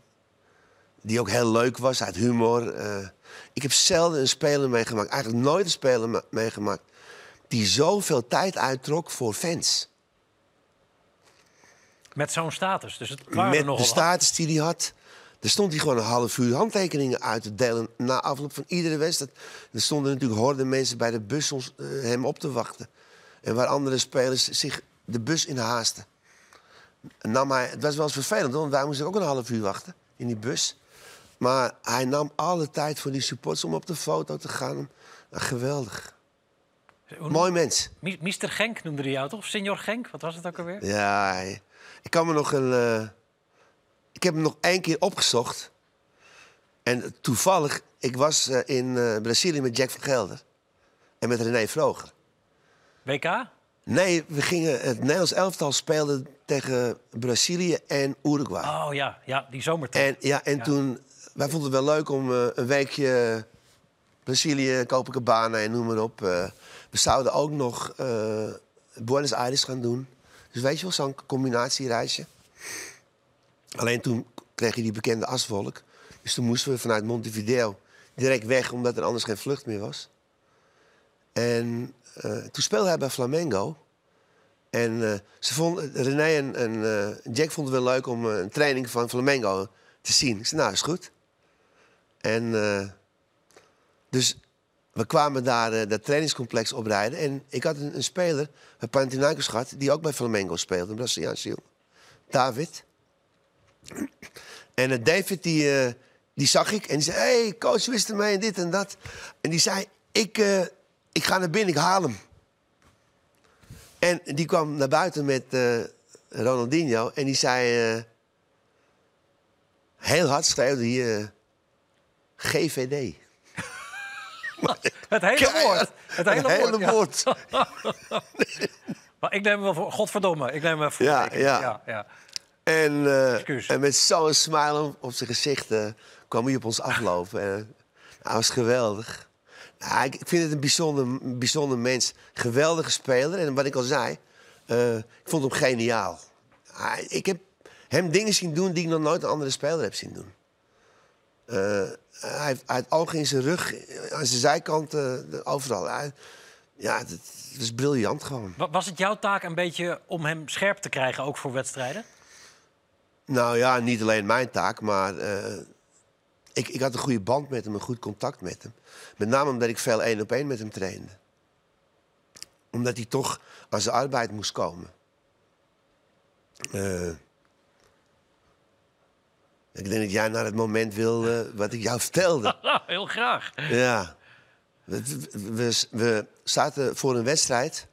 Speaker 6: die ook heel leuk was, uit humor. ik heb zelden een speler meegemaakt, eigenlijk nooit een speler me- meegemaakt... die zoveel tijd uittrok voor fans.
Speaker 1: Met zo'n status. Dus het waren
Speaker 6: Met de
Speaker 1: nogal
Speaker 6: status die hij had. Er stond hij gewoon een half uur handtekeningen uit te delen... na afloop van iedere wedstrijd. Er stonden natuurlijk horden mensen bij de bus ons, eh, hem op te wachten. En waar andere spelers zich de bus in haasten. Nam hij, het was wel eens vervelend, want wij moesten ook een half uur wachten in die bus. Maar hij nam alle tijd voor die supporters om op de foto te gaan. Nou, geweldig. Mooi mens.
Speaker 1: Mister Genk noemde hij jou toch? Senior Genk? Wat was het ook alweer?
Speaker 6: Ja, ik kan me nog een. eh, ik heb hem nog één keer opgezocht. En toevallig, ik was eh, in eh, Brazilië met Jack van Gelder. En met René Vroger.
Speaker 1: WK?
Speaker 6: Nee, we gingen, het Nederlands elftal speelde tegen Brazilië en Uruguay.
Speaker 1: Oh ja, ja die zomertijd.
Speaker 6: En, ja, en
Speaker 1: Ja.
Speaker 6: toen, wij vonden het wel leuk om eh, een weekje Brazilië, Copacabana en noem maar op. we zouden ook nog Buenos Aires gaan doen. Dus weet je wel, zo'n combinatiereisje. Alleen toen kreeg je die bekende aswolk. Dus toen moesten we vanuit Montevideo direct weg, omdat er anders geen vlucht meer was. En eh, toen speelde hij bij Flamengo. En eh, ze René en, en eh, Jack vonden het wel leuk om een training van Flamengo te zien. Ik zei, nou, is goed. En dus we kwamen daar dat trainingscomplex oprijden. En ik had een, een speler, een Panathinaikos gehad, die ook bij Flamengo speelde. Een Braziliaanse jongen. David. En eh, David, die, eh, die zag ik en die zei... Hé, hey, coach, het ermee en dit en dat. En die zei, ik, eh, ik ga naar binnen, ik haal hem. En die kwam naar buiten met Ronaldinho en die zei... heel hard schreeuwde hij... eh, GVD.
Speaker 1: Het hele woord. Het hele,
Speaker 6: Het hele
Speaker 1: woord. ja. maar ik neem hem wel voor. Godverdomme. Ik neem hem voor.
Speaker 6: Ja. ja,
Speaker 1: ja.
Speaker 6: En, eh, en met zo'n smile op- op zijn gezicht eh, kwam hij op ons aflopen. En, nou, dat was geweldig. Nou, ik, ik vind het een bijzonder, een bijzonder mens. Geweldige speler. En wat ik al zei, eh, ik vond hem geniaal. Hij- ik heb hem dingen zien doen die ik nog nooit een andere speler heb zien doen. Eh, hij heeft hij ogen in zijn rug, aan zijn zijkant, eh, overal. Hij- ja, het, het was briljant gewoon.
Speaker 1: Wa- Was het jouw taak een beetje om hem scherp te krijgen, ook voor wedstrijden?
Speaker 6: Nou ja, niet alleen mijn taak, maar eh, ik, ik had een goede band met hem, een goed contact met hem. Met name omdat ik veel één op één met hem trainde. Omdat hij toch aan zijn arbeid moest komen. Eh, ik denk dat jij naar het moment wil wat ik jou vertelde.
Speaker 1: Ja, heel graag.
Speaker 6: Ja. We, we, we zaten voor een wedstrijd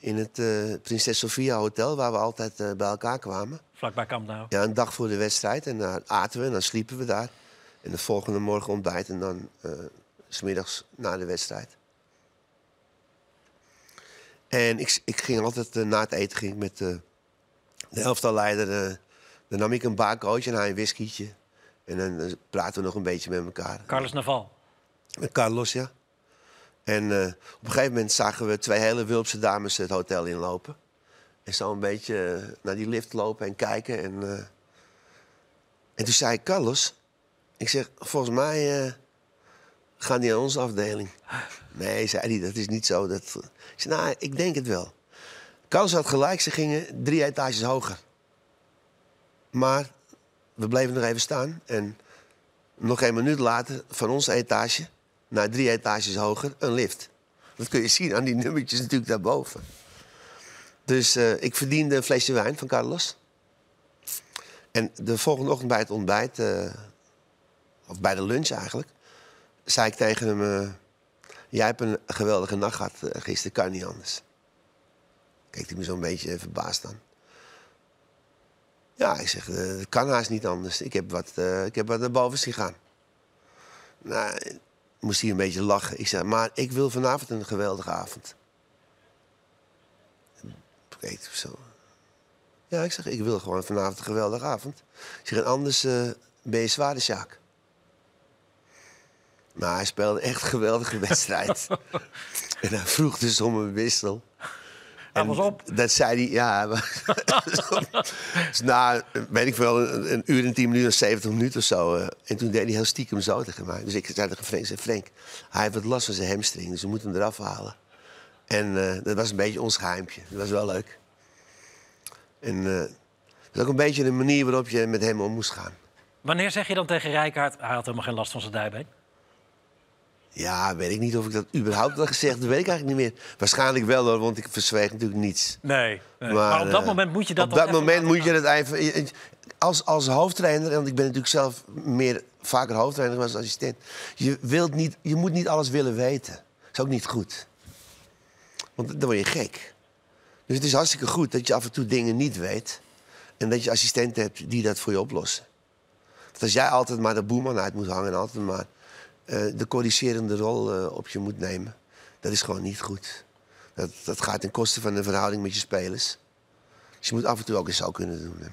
Speaker 6: in het eh, Prinses Sofia Hotel, waar we altijd eh, bij elkaar kwamen.
Speaker 1: Vlakbij Kamp Nou.
Speaker 6: Ja, een dag voor de wedstrijd. En dan aten we en dan sliepen we daar. En de volgende morgen ontbijt en dan s smiddags na de wedstrijd. En ik, ik ging altijd na het eten ging ik met de elftalleider. dan nam ik een baarcoach en hij een whiskietje. En dan praten we nog een beetje met elkaar.
Speaker 1: Carlos Naval.
Speaker 6: Met Carlos, ja. En eh, op een gegeven moment zagen we twee hele Wulpse dames het hotel inlopen. En zo een beetje eh, naar die lift lopen en kijken. En, eh, en toen zei ik, Carlos... Ik zeg, volgens mij gaan die aan onze afdeling. Nee, zei hij, dat is niet zo. Dat... Ik zei, nou, ik denk het wel. Carlos had gelijk, ze gingen drie etages hoger. Maar we bleven nog even staan. En nog een minuut later, van onze etage naar drie etages hoger, een lift. Dat kun je zien aan die nummertjes natuurlijk daarboven. Dus eh, ik verdiende een flesje wijn van Carlos. En de volgende ochtend bij het ontbijt, eh, of bij de lunch eigenlijk, zei ik tegen hem: eh, Jij hebt een geweldige nacht gehad eh, gisteren, kan niet anders. Keek hij me zo'n beetje verbaasd aan. Ja, ik zeg, het kan haast niet anders. Ik heb wat, ik heb wat naar boven zien gaan. Nou, moest hij een beetje lachen. Ik zei, maar ik wil vanavond een geweldige avond. Of zo. Ja, ik zeg, ik wil gewoon vanavond een geweldige avond. Ik zeg, en anders eh, ben je zwaar de Sjaak. Maar hij speelde echt een geweldige wedstrijd. en hij vroeg dus om een wissel.
Speaker 1: Was op.
Speaker 6: Dat zei hij, ja. dus na, weet ik wel, een, een uur en tien minuten, 70 minuten of zo. eh, en toen deed hij heel stiekem zo tegen mij. Dus ik zei tegen Frank, zei, Frank, hij heeft wat last van zijn hamstring, dus we moeten hem eraf halen. En eh, dat was een beetje ons geheimpje. Dat was wel leuk. En eh, dat is ook een beetje de manier waarop je met hem om moest gaan.
Speaker 1: Wanneer zeg je dan tegen Rijkaard... hij had helemaal geen last van zijn dijbeen?
Speaker 6: Ja, weet ik niet of ik dat überhaupt had gezegd. Dat weet ik eigenlijk niet meer. Waarschijnlijk wel hoor, want ik verzweeg natuurlijk niets.
Speaker 1: Nee. nee. Maar, op dat
Speaker 6: eh,
Speaker 1: moment moet je dat
Speaker 6: Op dat moment moet je dat even... Als, als hoofdtrainer, want ik ben natuurlijk zelf meer vaker hoofdtrainer dan als assistent. Je, wilt niet, je moet niet alles willen weten. Dat is ook niet goed. Want dan word je gek. Dus het is hartstikke goed dat je af en toe dingen niet weet. En dat je assistenten hebt die dat voor je oplossen. Want als jij altijd maar de boeman uit moet hangen... en altijd maar de corrigerende rol eh, op je moet nemen... dat is gewoon niet goed. Dat, dat gaat ten koste van de verhouding met je spelers. Dus je moet af en toe ook eens zo kunnen doen. En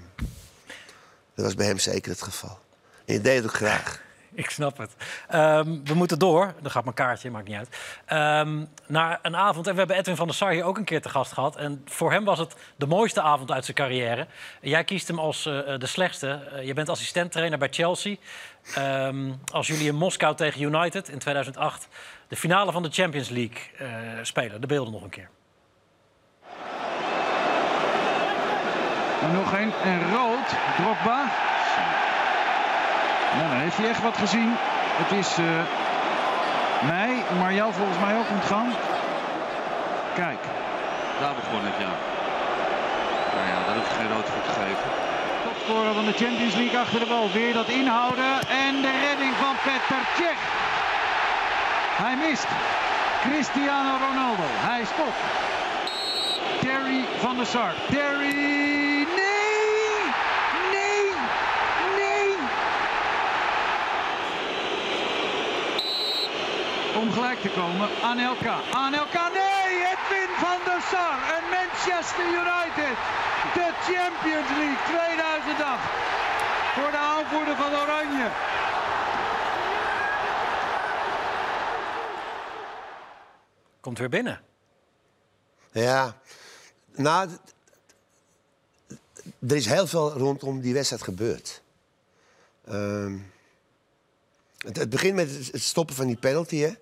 Speaker 6: Dat was bij hem zeker het geval. En je deed het ook graag.
Speaker 1: Ik snap het. Ehm, we moeten door. Dan gaat mijn kaartje, maakt niet uit. Ehm, naar een avond. En we hebben Edwin van der Sar hier ook een keer te gast gehad. En voor hem was het de mooiste avond uit zijn carrière. Jij kiest hem als eh, de slechtste. Eh, je bent assistenttrainer bij Chelsea. Ehm, als jullie in Moskou tegen United in 2008 de finale van de Champions League eh, spelen. De beelden nog een keer.
Speaker 12: En nog één. En rood. Drogba. Nou, dan heeft hij echt wat gezien. Het is eh, mij, maar jou volgens mij ook ontgaan. Kijk.
Speaker 13: Daar begon het, ja. Nou ja, daar hoef je geen rood voor te geven.
Speaker 12: Topscorer van de Champions League achter de bal. Weer dat inhouden. En de redding van Petr Cech. Hij mist. Cristiano Ronaldo. Hij stopt. Terry van der Sar. Terry. Nee! Nee! Nee! gelijk te komen. Anelka, Anelka, en Manchester United. De Champions League 2008. Voor de aanvoerder van Oranje.
Speaker 1: Komt weer binnen.
Speaker 6: Ja, nou, er is heel veel rondom die wedstrijd gebeurd. Ehm, het, het begint met het het stoppen van die penalty, hè.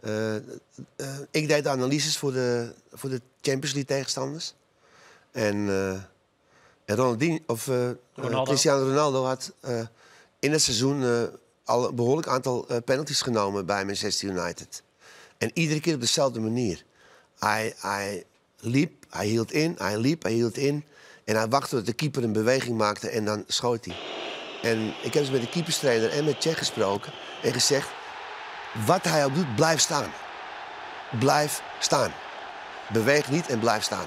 Speaker 6: Eh, eh, ik deed de analyses voor de, voor de Champions League tegenstanders. En, en Ronaldinho, of,
Speaker 1: Ronaldo.
Speaker 6: Cristiano Ronaldo had in het seizoen al een behoorlijk aantal penalties genomen bij Manchester United. En iedere keer op dezelfde manier. Hij, hij liep, hij hield in, hij liep, hij hield in. En hij wachtte tot de keeper een beweging maakte en dan schoot hij. En ik heb dus met de keeperstrainer en met Tsjech gesproken en gezegd... wat hij ook doet, blijf staan. Blijf staan. Beweeg niet en blijf staan.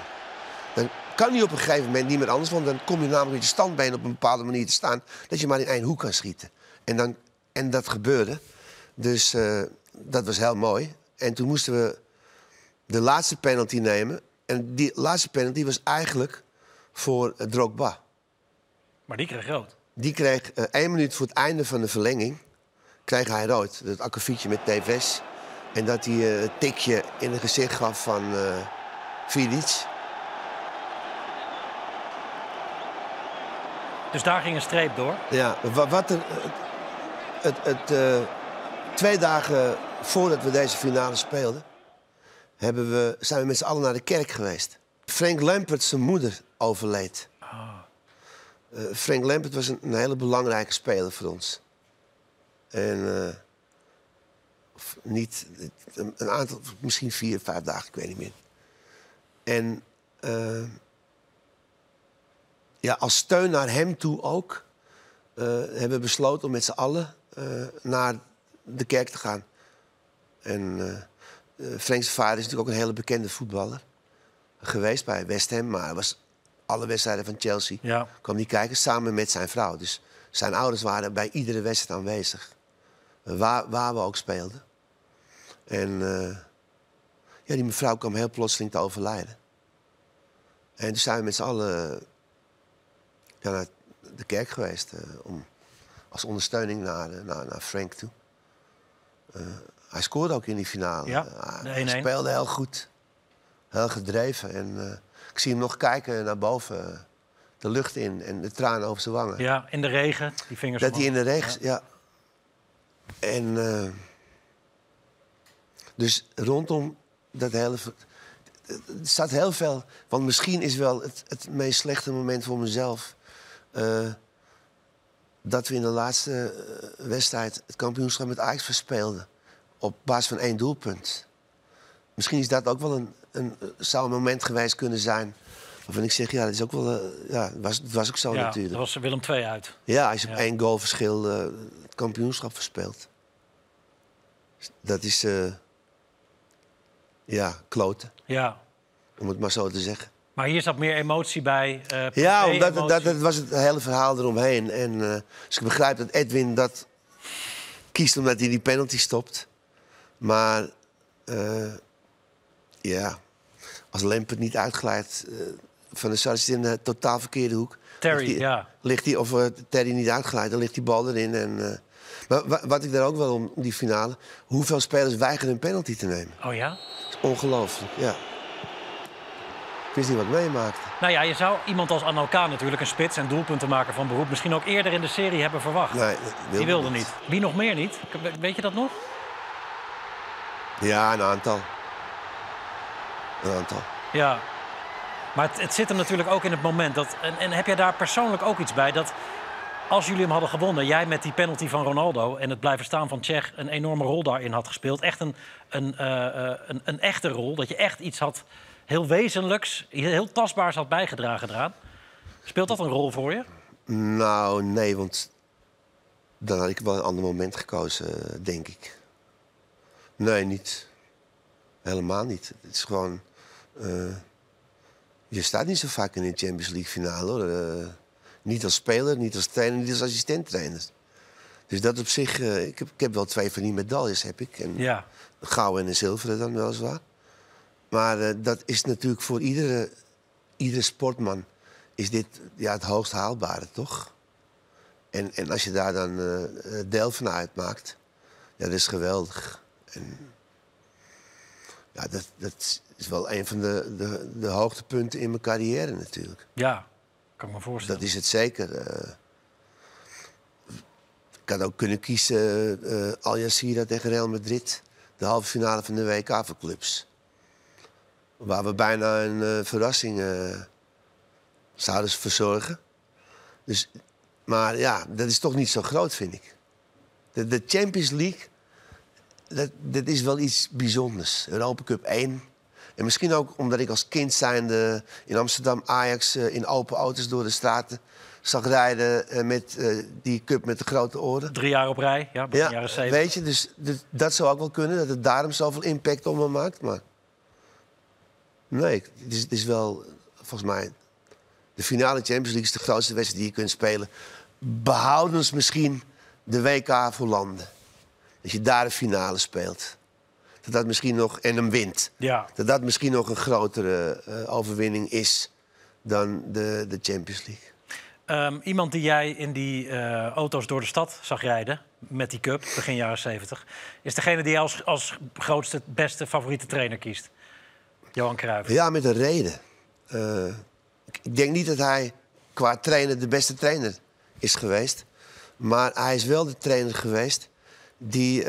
Speaker 6: Dan kan hij op een gegeven moment niet meer anders... want dan kom je namelijk met je standbeen op een bepaalde manier te staan... dat je maar in één hoek kan schieten. En, dan, en dat gebeurde. Dus eh, dat was heel mooi. En toen moesten we de laatste penalty nemen. En die laatste penalty was eigenlijk voor Drogba.
Speaker 1: Maar die kreeg rood.
Speaker 6: Die kreeg eh, één minuut voor het einde van de verlenging... kreeg hij rood. Dat akkefietje met Tevez. En dat hij eh, een tikje in het gezicht gaf van Vidic.
Speaker 1: Dus daar ging een streep door.
Speaker 6: Ja, wa- wat er... eh, Het, het, twee dagen voordat we deze finale speelden... Hebben we, zijn we met z'n allen naar de kerk geweest. Frank Lampert, zijn moeder, overleed. Eh, Frank Lampert was een, een hele belangrijke speler voor ons. En eh, of niet, een, aantal, misschien vier, vijf dagen, ik weet niet meer. En eh, ja, als steun naar hem toe ook, eh, hebben we besloten om met z'n allen eh, naar de kerk te gaan. En eh eh, Frank's vader is natuurlijk ook een hele bekende voetballer. Geweest bij West Ham, maar hij was alle wedstrijden van Chelsea.
Speaker 1: Ja.
Speaker 6: kwam die kijken samen met zijn vrouw. Dus zijn ouders waren bij iedere wedstrijd aanwezig. Waar, waar we ook speelden. En eh, ja, die mevrouw kwam heel plotseling te overlijden. En toen zijn we met z'n allen ja, naar de kerk geweest. eh, om, als ondersteuning naar, eh, naar, naar Frank toe. Hij scoorde ook in die finale.
Speaker 1: Ja,
Speaker 6: hij
Speaker 1: 1-1.
Speaker 6: speelde heel goed. Heel gedreven. En ik zie hem nog kijken naar boven. de lucht in en de tranen over zijn wangen.
Speaker 1: Ja, in de regen. Die vingers
Speaker 6: Dat hij in de rechts, ja. En eh, dus rondom dat hele. staat heel veel. Want misschien is wel het, het meest slechte moment voor mezelf. eh, dat we in de laatste eh, wedstrijd het kampioenschap met Ajax verspeelden. Op basis van één doelpunt. Misschien is dat ook wel een, een, zou moment geweest kunnen zijn. Waarvan ik zeg, ja, dat is ook wel. eh, ja, het was, was ook zo
Speaker 1: Ja,
Speaker 6: natuurlijk.
Speaker 1: dat was Willem II uit.
Speaker 6: Ja, als je op
Speaker 1: Ja.
Speaker 6: één goal verschil eh, het kampioenschap verspeelt. Dat is, eh, ja, kloten,
Speaker 1: Ja.
Speaker 6: om het maar zo te zeggen.
Speaker 1: Maar hier zat meer emotie bij.
Speaker 6: Ja, omdat dat, dat was het hele verhaal eromheen. En eh, dus ik begrijp dat Edwin dat kiest omdat hij die penalty stopt. Maar ja, als Lempert niet uitglijdt van de Sar in de totaal verkeerde hoek.
Speaker 1: Terry,
Speaker 6: ligt die,
Speaker 1: ja.
Speaker 6: Ligt die, of eh, Terry niet uitglijdt, dan ligt die bal erin. En, eh, maar wa- wat ik daar ook wel om die finale... hoeveel spelers weigeren een penalty te nemen.
Speaker 1: Oh ja?
Speaker 6: Ongelooflijk, ja. Ik wist niet wat ik meemaakte.
Speaker 1: Nou ja, je zou iemand als Anelka natuurlijk een spits en doelpunten maken van beroep... misschien ook eerder in de serie hebben verwacht.
Speaker 6: Nee,
Speaker 1: Die wilde niet. Wie nog meer niet? Weet je dat nog?
Speaker 6: Ja, een aantal. Een aantal.
Speaker 1: Ja. Maar het, zit hem natuurlijk ook in het moment. Dat, en, en heb jij daar persoonlijk ook iets bij? Dat als jullie hem hadden gewonnen, jij met die penalty van Ronaldo... en het blijven staan van Tsjech een enorme rol daarin had gespeeld. Echt een, een, eh, eh, een, een echte rol. Dat je echt iets had, heel wezenlijks, heel tastbaars had bijgedragen eraan. Speelt dat een rol voor je?
Speaker 6: Nou, nee, want dan had ik wel een ander moment gekozen, denk ik. Nee, niet. Helemaal niet. Het is gewoon... eh, je staat niet zo vaak in een Champions League finale, hoor. Eh, niet als speler, niet als trainer, niet als assistent-trainer. Dus dat op zich... eh, ik, heb, ik heb wel twee van die medailles, heb ik. En
Speaker 1: Ja.
Speaker 6: Een gouden en een zilveren dan weliswaar. Maar eh, dat is natuurlijk voor iedere, iedere sportman... is dit ja, het hoogst haalbare, toch? En, en als je daar dan deel van uitmaakt... Ja, dat is geweldig. En, ja, dat, dat is wel een van de, de, de hoogtepunten in mijn carrière natuurlijk.
Speaker 1: Ja, kan ik me voorstellen.
Speaker 6: Dat is het zeker. eh. ik had ook kunnen kiezen eh Al Jazeera tegen Real Madrid. De halve finale van de WK voor clubs. Waar we bijna een eh, verrassing zouden verzorgen. Dus, maar ja, dat is toch niet zo groot, vind ik. De, de Champions League, dat, dat is wel iets bijzonders. Europa Cup 1. En misschien ook omdat ik als kind zijnde in Amsterdam Ajax eh, in open auto's door de straten zag rijden eh, met eh, die cup met de grote oren.
Speaker 1: Drie jaar op rij, ja, begin
Speaker 6: Ja,
Speaker 1: jaren zeventig.
Speaker 6: weet je, dus, dus dat zou ook wel kunnen, dat het daarom zoveel impact op me maakt. Maar nee, het is, het is wel, volgens mij, de finale Champions League is de grootste wedstrijd die je kunt spelen. Behoudens misschien de WK voor landen. Dat je daar de finale speelt. Dat dat misschien nog, en hem wint.
Speaker 1: Ja.
Speaker 6: Dat dat misschien nog een grotere eh, overwinning is dan de, de Champions League.
Speaker 1: Ehm, iemand die jij in die eh, auto's door de stad zag rijden met die cup, begin jaren 70, is degene die jij als, als grootste, beste favoriete trainer kiest. Johan Cruijff.
Speaker 6: Ja, met een reden. Eh, ik, denk niet dat hij qua trainer de beste trainer is geweest. Maar hij is wel de trainer geweest die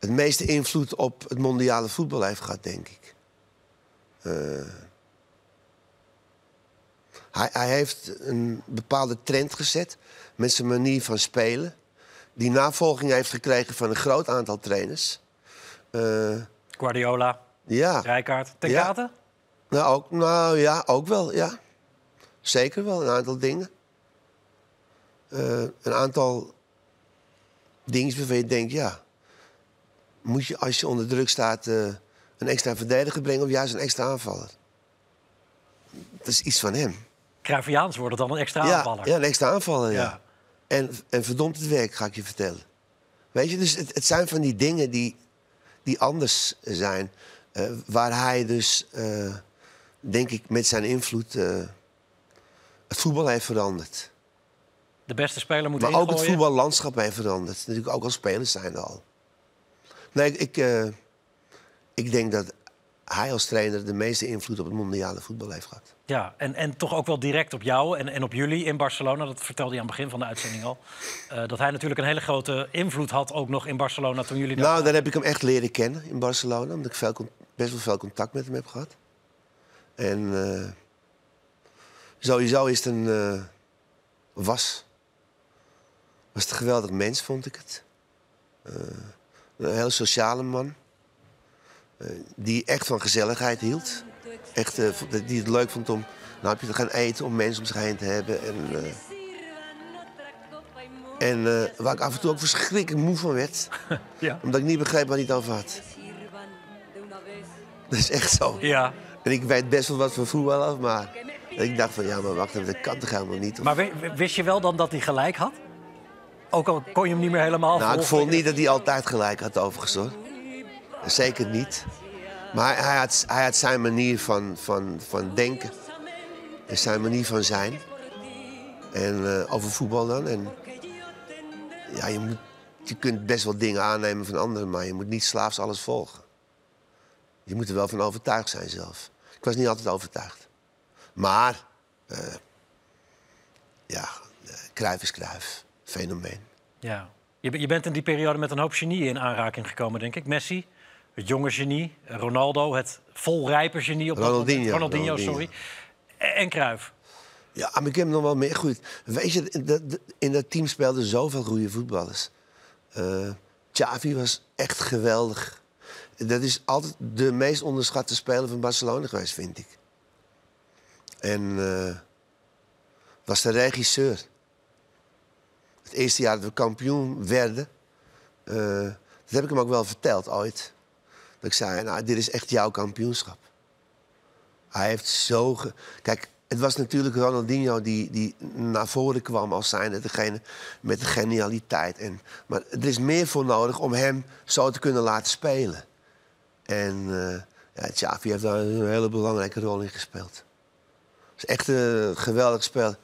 Speaker 6: het meeste invloed op het mondiale voetbal heeft gehad, denk ik. Eh, hij, hij heeft een bepaalde trend gezet met zijn manier van spelen. Die navolging heeft gekregen van een groot aantal trainers. Eh,
Speaker 1: Guardiola,
Speaker 6: ja.
Speaker 1: Rijkaard, Ten?
Speaker 6: Nou, ook, nou ja, ook wel, ja. Zeker wel, een aantal dingen. Eh, een aantal dingen waarvan je denkt, ja... moet je als je onder druk staat eh, een extra verdediger brengen... of juist een extra aanvaller? Dat is iets van hem.
Speaker 1: Cruyffiaans worden dan een extra
Speaker 6: ja,
Speaker 1: aanvaller.
Speaker 6: Ja, een extra aanvaller, ja.
Speaker 1: Ja.
Speaker 6: En, en verdomd het werk, ga ik je vertellen. Weet je, dus het, het zijn van die dingen die, die anders zijn. eh, waar hij dus, eh, denk ik, met zijn invloed het voetbal heeft veranderd.
Speaker 1: De beste speler moet
Speaker 6: Maar ook het voetballandschap heeft veranderd. Natuurlijk ook als spelers zijn er al. Nee, ik, eh, ik denk dat hij als trainer de meeste invloed op het mondiale voetbal heeft gehad.
Speaker 1: Ja, en, en toch ook wel direct op jou en, en op jullie in Barcelona. Dat vertelde hij aan het begin van de uitzending al. Eh, dat hij natuurlijk een hele grote invloed had ook nog in Barcelona toen jullie.
Speaker 6: Nou, daar heb ik hem echt leren kennen in Barcelona. Omdat ik veel, best wel veel contact met hem heb gehad. En eh, sowieso is het een... was. Was het een geweldig mens, vond ik het. Een hele sociale man. Eh, die echt van gezelligheid hield. Echt, eh, die het leuk vond om nou, heb je te gaan eten, om mensen om zich heen te hebben. En, eh, en waar ik af en toe ook verschrikkelijk moe van werd.
Speaker 1: Ja.
Speaker 6: Omdat ik niet begreep waar hij het over had. Dat is echt zo.
Speaker 1: Ja.
Speaker 6: En ik weet best wel wat van voetbal af, maar ik dacht van ja, maar wacht even, dat kan toch helemaal niet? Of-
Speaker 1: Maar wi- wist je wel dan dat hij gelijk had? Ook al kon je hem niet meer helemaal
Speaker 6: nou, ik
Speaker 1: volgen.
Speaker 6: vond niet dat hij altijd gelijk had overigens hoor. Zeker niet. Maar hij, had, hij had zijn manier van, van, van denken. En zijn manier van zijn. En eh, over voetbal dan. En ja, je, moet, je kunt best wel dingen aannemen van anderen, maar je moet niet slaafs alles volgen. Je moet er wel van overtuigd zijn zelf. Ik was niet altijd overtuigd. Maar, eh ja, eh, Cruijff is Cruijff. Fenomeen.
Speaker 1: Ja. Je, je bent in die periode met een hoop genieën in aanraking gekomen, denk ik. Messi, het jonge genie. Ronaldo, het volrijpe genie. Op dat.
Speaker 6: Ronaldinho,
Speaker 1: sorry. En en Cruijff.
Speaker 6: Ja, maar ik heb nog wel meer goed. Weet je, in dat, in dat team speelden zoveel goede voetballers. Eh Xavi was echt geweldig. Dat is altijd de meest onderschatte speler van Barcelona geweest, vind ik. En eh, was de regisseur. Het eerste jaar dat we kampioen werden, eh, dat heb ik hem ook wel verteld ooit. Dat ik zei, nou, dit is echt jouw kampioenschap. Hij heeft zo... ge- Kijk, het was natuurlijk Ronaldinho die, die naar voren kwam als zijnde degene met de genialiteit. En, maar er is meer voor nodig om hem zo te kunnen laten spelen. En uh, ja, Xavi heeft daar een hele belangrijke rol in gespeeld. Het is echt een geweldig spel.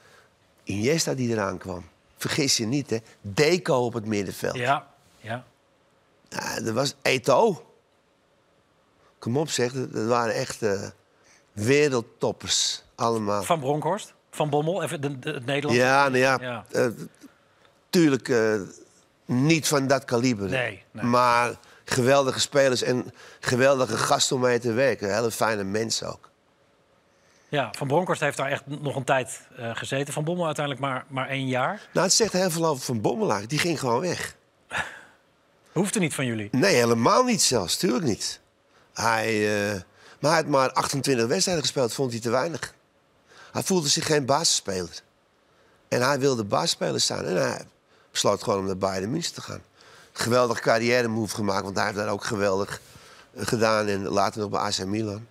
Speaker 6: Iniesta die eraan kwam. Vergis je niet, hè. Deco op het middenveld.
Speaker 1: Ja, ja.
Speaker 6: ja dat was Eto. Kom op, zeg. Dat waren echt uh, wereldtoppers. Allemaal.
Speaker 1: Van Bronkhorst? Van Bommel? Even de, de, het Nederlands?
Speaker 6: Ja, nou ja. ja. Uh, tuurlijk uh, niet van dat kaliber.
Speaker 1: Nee, nee,
Speaker 6: Maar geweldige spelers en geweldige gasten om mee te werken. Hele fijne mensen ook.
Speaker 1: Ja, Van Bronckhorst heeft daar echt nog een tijd uh, gezeten. Van Bommel uiteindelijk maar, maar één jaar.
Speaker 6: Nou, het zegt heel veel over Van Bommel eigenlijk. Die ging gewoon weg.
Speaker 1: Hoefde niet van jullie?
Speaker 6: Nee, helemaal niet zelfs. Tuurlijk niet. Hij, uh, maar hij had maar 28 wedstrijden gespeeld. Vond hij te weinig. Hij voelde zich geen basisspeler. En hij wilde basisspeler staan. En hij besloot gewoon om naar Bayern München te gaan. Geweldige carrière move gemaakt. Want hij heeft daar ook geweldig gedaan. En later nog bij AC Milan.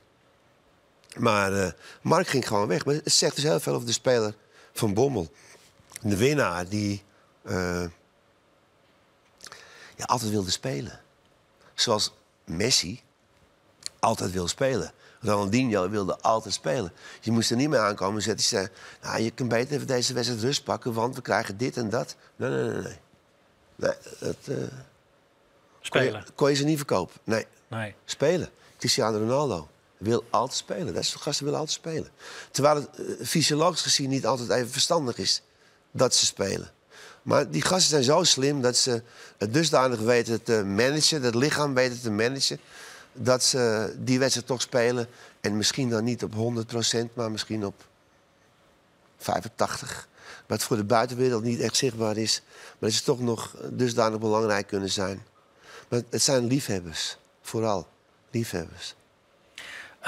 Speaker 6: Maar uh, Mark ging gewoon weg. Maar het zegt dus heel veel over de speler van Bommel. De winnaar die uh, ja, altijd wilde spelen. Zoals Messi altijd wil spelen. Ronaldinho wilde altijd spelen. Je moest er niet meer aankomen en zetten. Nou, je kunt beter even deze wedstrijd rust pakken, want we krijgen dit en dat. Nee, nee, nee. nee. nee dat, uh,
Speaker 1: spelen.
Speaker 6: Kon je, kon je, ze niet verkopen? Nee.
Speaker 1: nee.
Speaker 6: Spelen. Cristiano Ronaldo wil altijd spelen. Dat soort gasten willen altijd spelen. Terwijl het uh, fysiologisch gezien niet altijd even verstandig is dat ze spelen. Maar die gasten zijn zo slim dat ze het dusdanig weten te managen, dat lichaam weten te managen, dat ze die wedstrijd toch spelen. En misschien dan niet op 100%, maar misschien op 85. Wat voor de buitenwereld niet echt zichtbaar is. Maar dat ze toch nog dusdanig belangrijk kunnen zijn. Maar het zijn liefhebbers, vooral liefhebbers.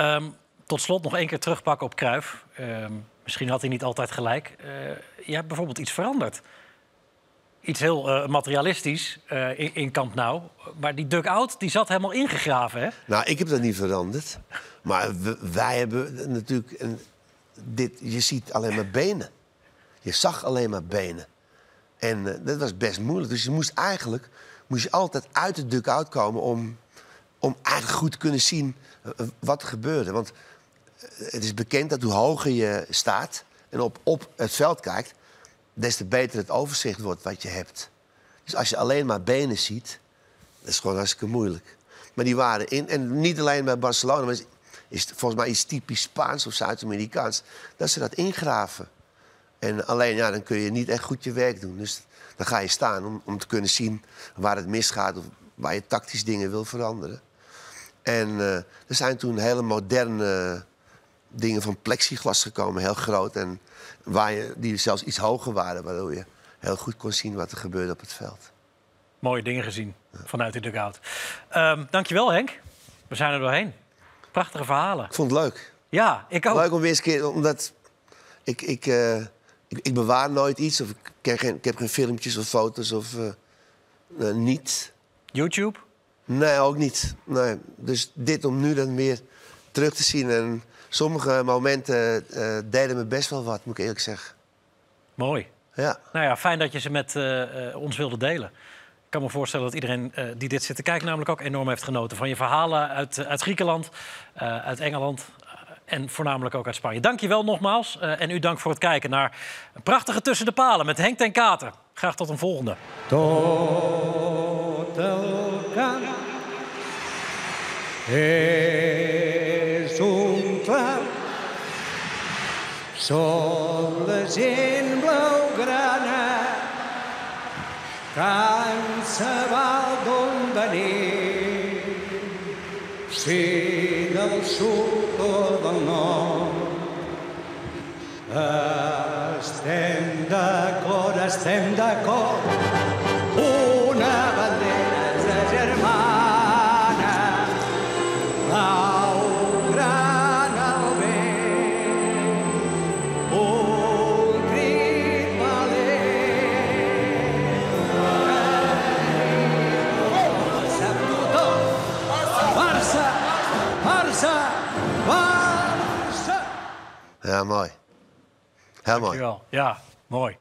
Speaker 1: Um, tot slot nog één keer terugpakken op Kruif. Um, misschien had hij niet altijd gelijk. Uh, je hebt bijvoorbeeld iets veranderd. Iets heel uh, materialistisch uh, in, in Nou. Maar die duck-out die zat helemaal ingegraven, hè?
Speaker 6: Nou, ik heb dat niet veranderd. Maar wij hebben natuurlijk... Een, dit, je ziet alleen maar benen. Je zag alleen maar benen. En dat was best moeilijk. Dus je moest eigenlijk moest je altijd uit de duck-out komen... om, om eigenlijk goed te kunnen zien wat gebeurde. Want het is bekend dat hoe hoger je staat... en op, op het veld kijkt des te beter het overzicht wordt wat je hebt. Dus als je alleen maar benen ziet, dat is gewoon hartstikke moeilijk. Maar die waren in, en niet alleen bij Barcelona, maar is, is volgens mij iets typisch Spaans of Zuid-Amerikaans, dat ze dat ingraven. En alleen, ja, dan kun je niet echt goed je werk doen. Dus dan ga je staan om, om te kunnen zien waar het misgaat of waar je tactisch dingen wil veranderen. En uh, er zijn toen hele moderne dingen van plexiglas gekomen, heel groot. En waar je, die zelfs iets hoger waren, waardoor je heel goed kon zien wat er gebeurde op het veld.
Speaker 1: Mooie dingen gezien vanuit de dugout. Um, dankjewel Henk. We zijn er doorheen. Prachtige verhalen.
Speaker 6: Ik vond het leuk.
Speaker 1: Ja, ik ook.
Speaker 6: Leuk om weer eens een keer, omdat ik, ik, uh, ik, ik, bewaar nooit iets. Of ik, heb geen, ik heb geen filmpjes of foto's of uh, uh, niet.
Speaker 1: YouTube?
Speaker 6: Nee, ook niet. Nee. Dus dit om nu dan weer terug te zien. En sommige momenten uh, deden me best wel wat, moet ik eerlijk zeggen.
Speaker 1: Mooi.
Speaker 6: Ja.
Speaker 1: Nou ja, fijn dat je ze met uh, ons wilde delen. Ik kan me voorstellen dat iedereen uh, die dit zit te kijken... namelijk ook enorm heeft genoten van je verhalen uit, uit Griekenland, uit Engeland... en voornamelijk ook uit Spanje. Dank je wel nogmaals. en u dank voor het kijken naar een prachtige Tussen de Palen... met Henk ten Kater. Graag tot een volgende.
Speaker 9: És un clar soles en blaugrana tant se val d'on venir si del sud o del nord estem d'acord, estem d'acord
Speaker 6: Ja, mooi.
Speaker 1: Ja, mooi.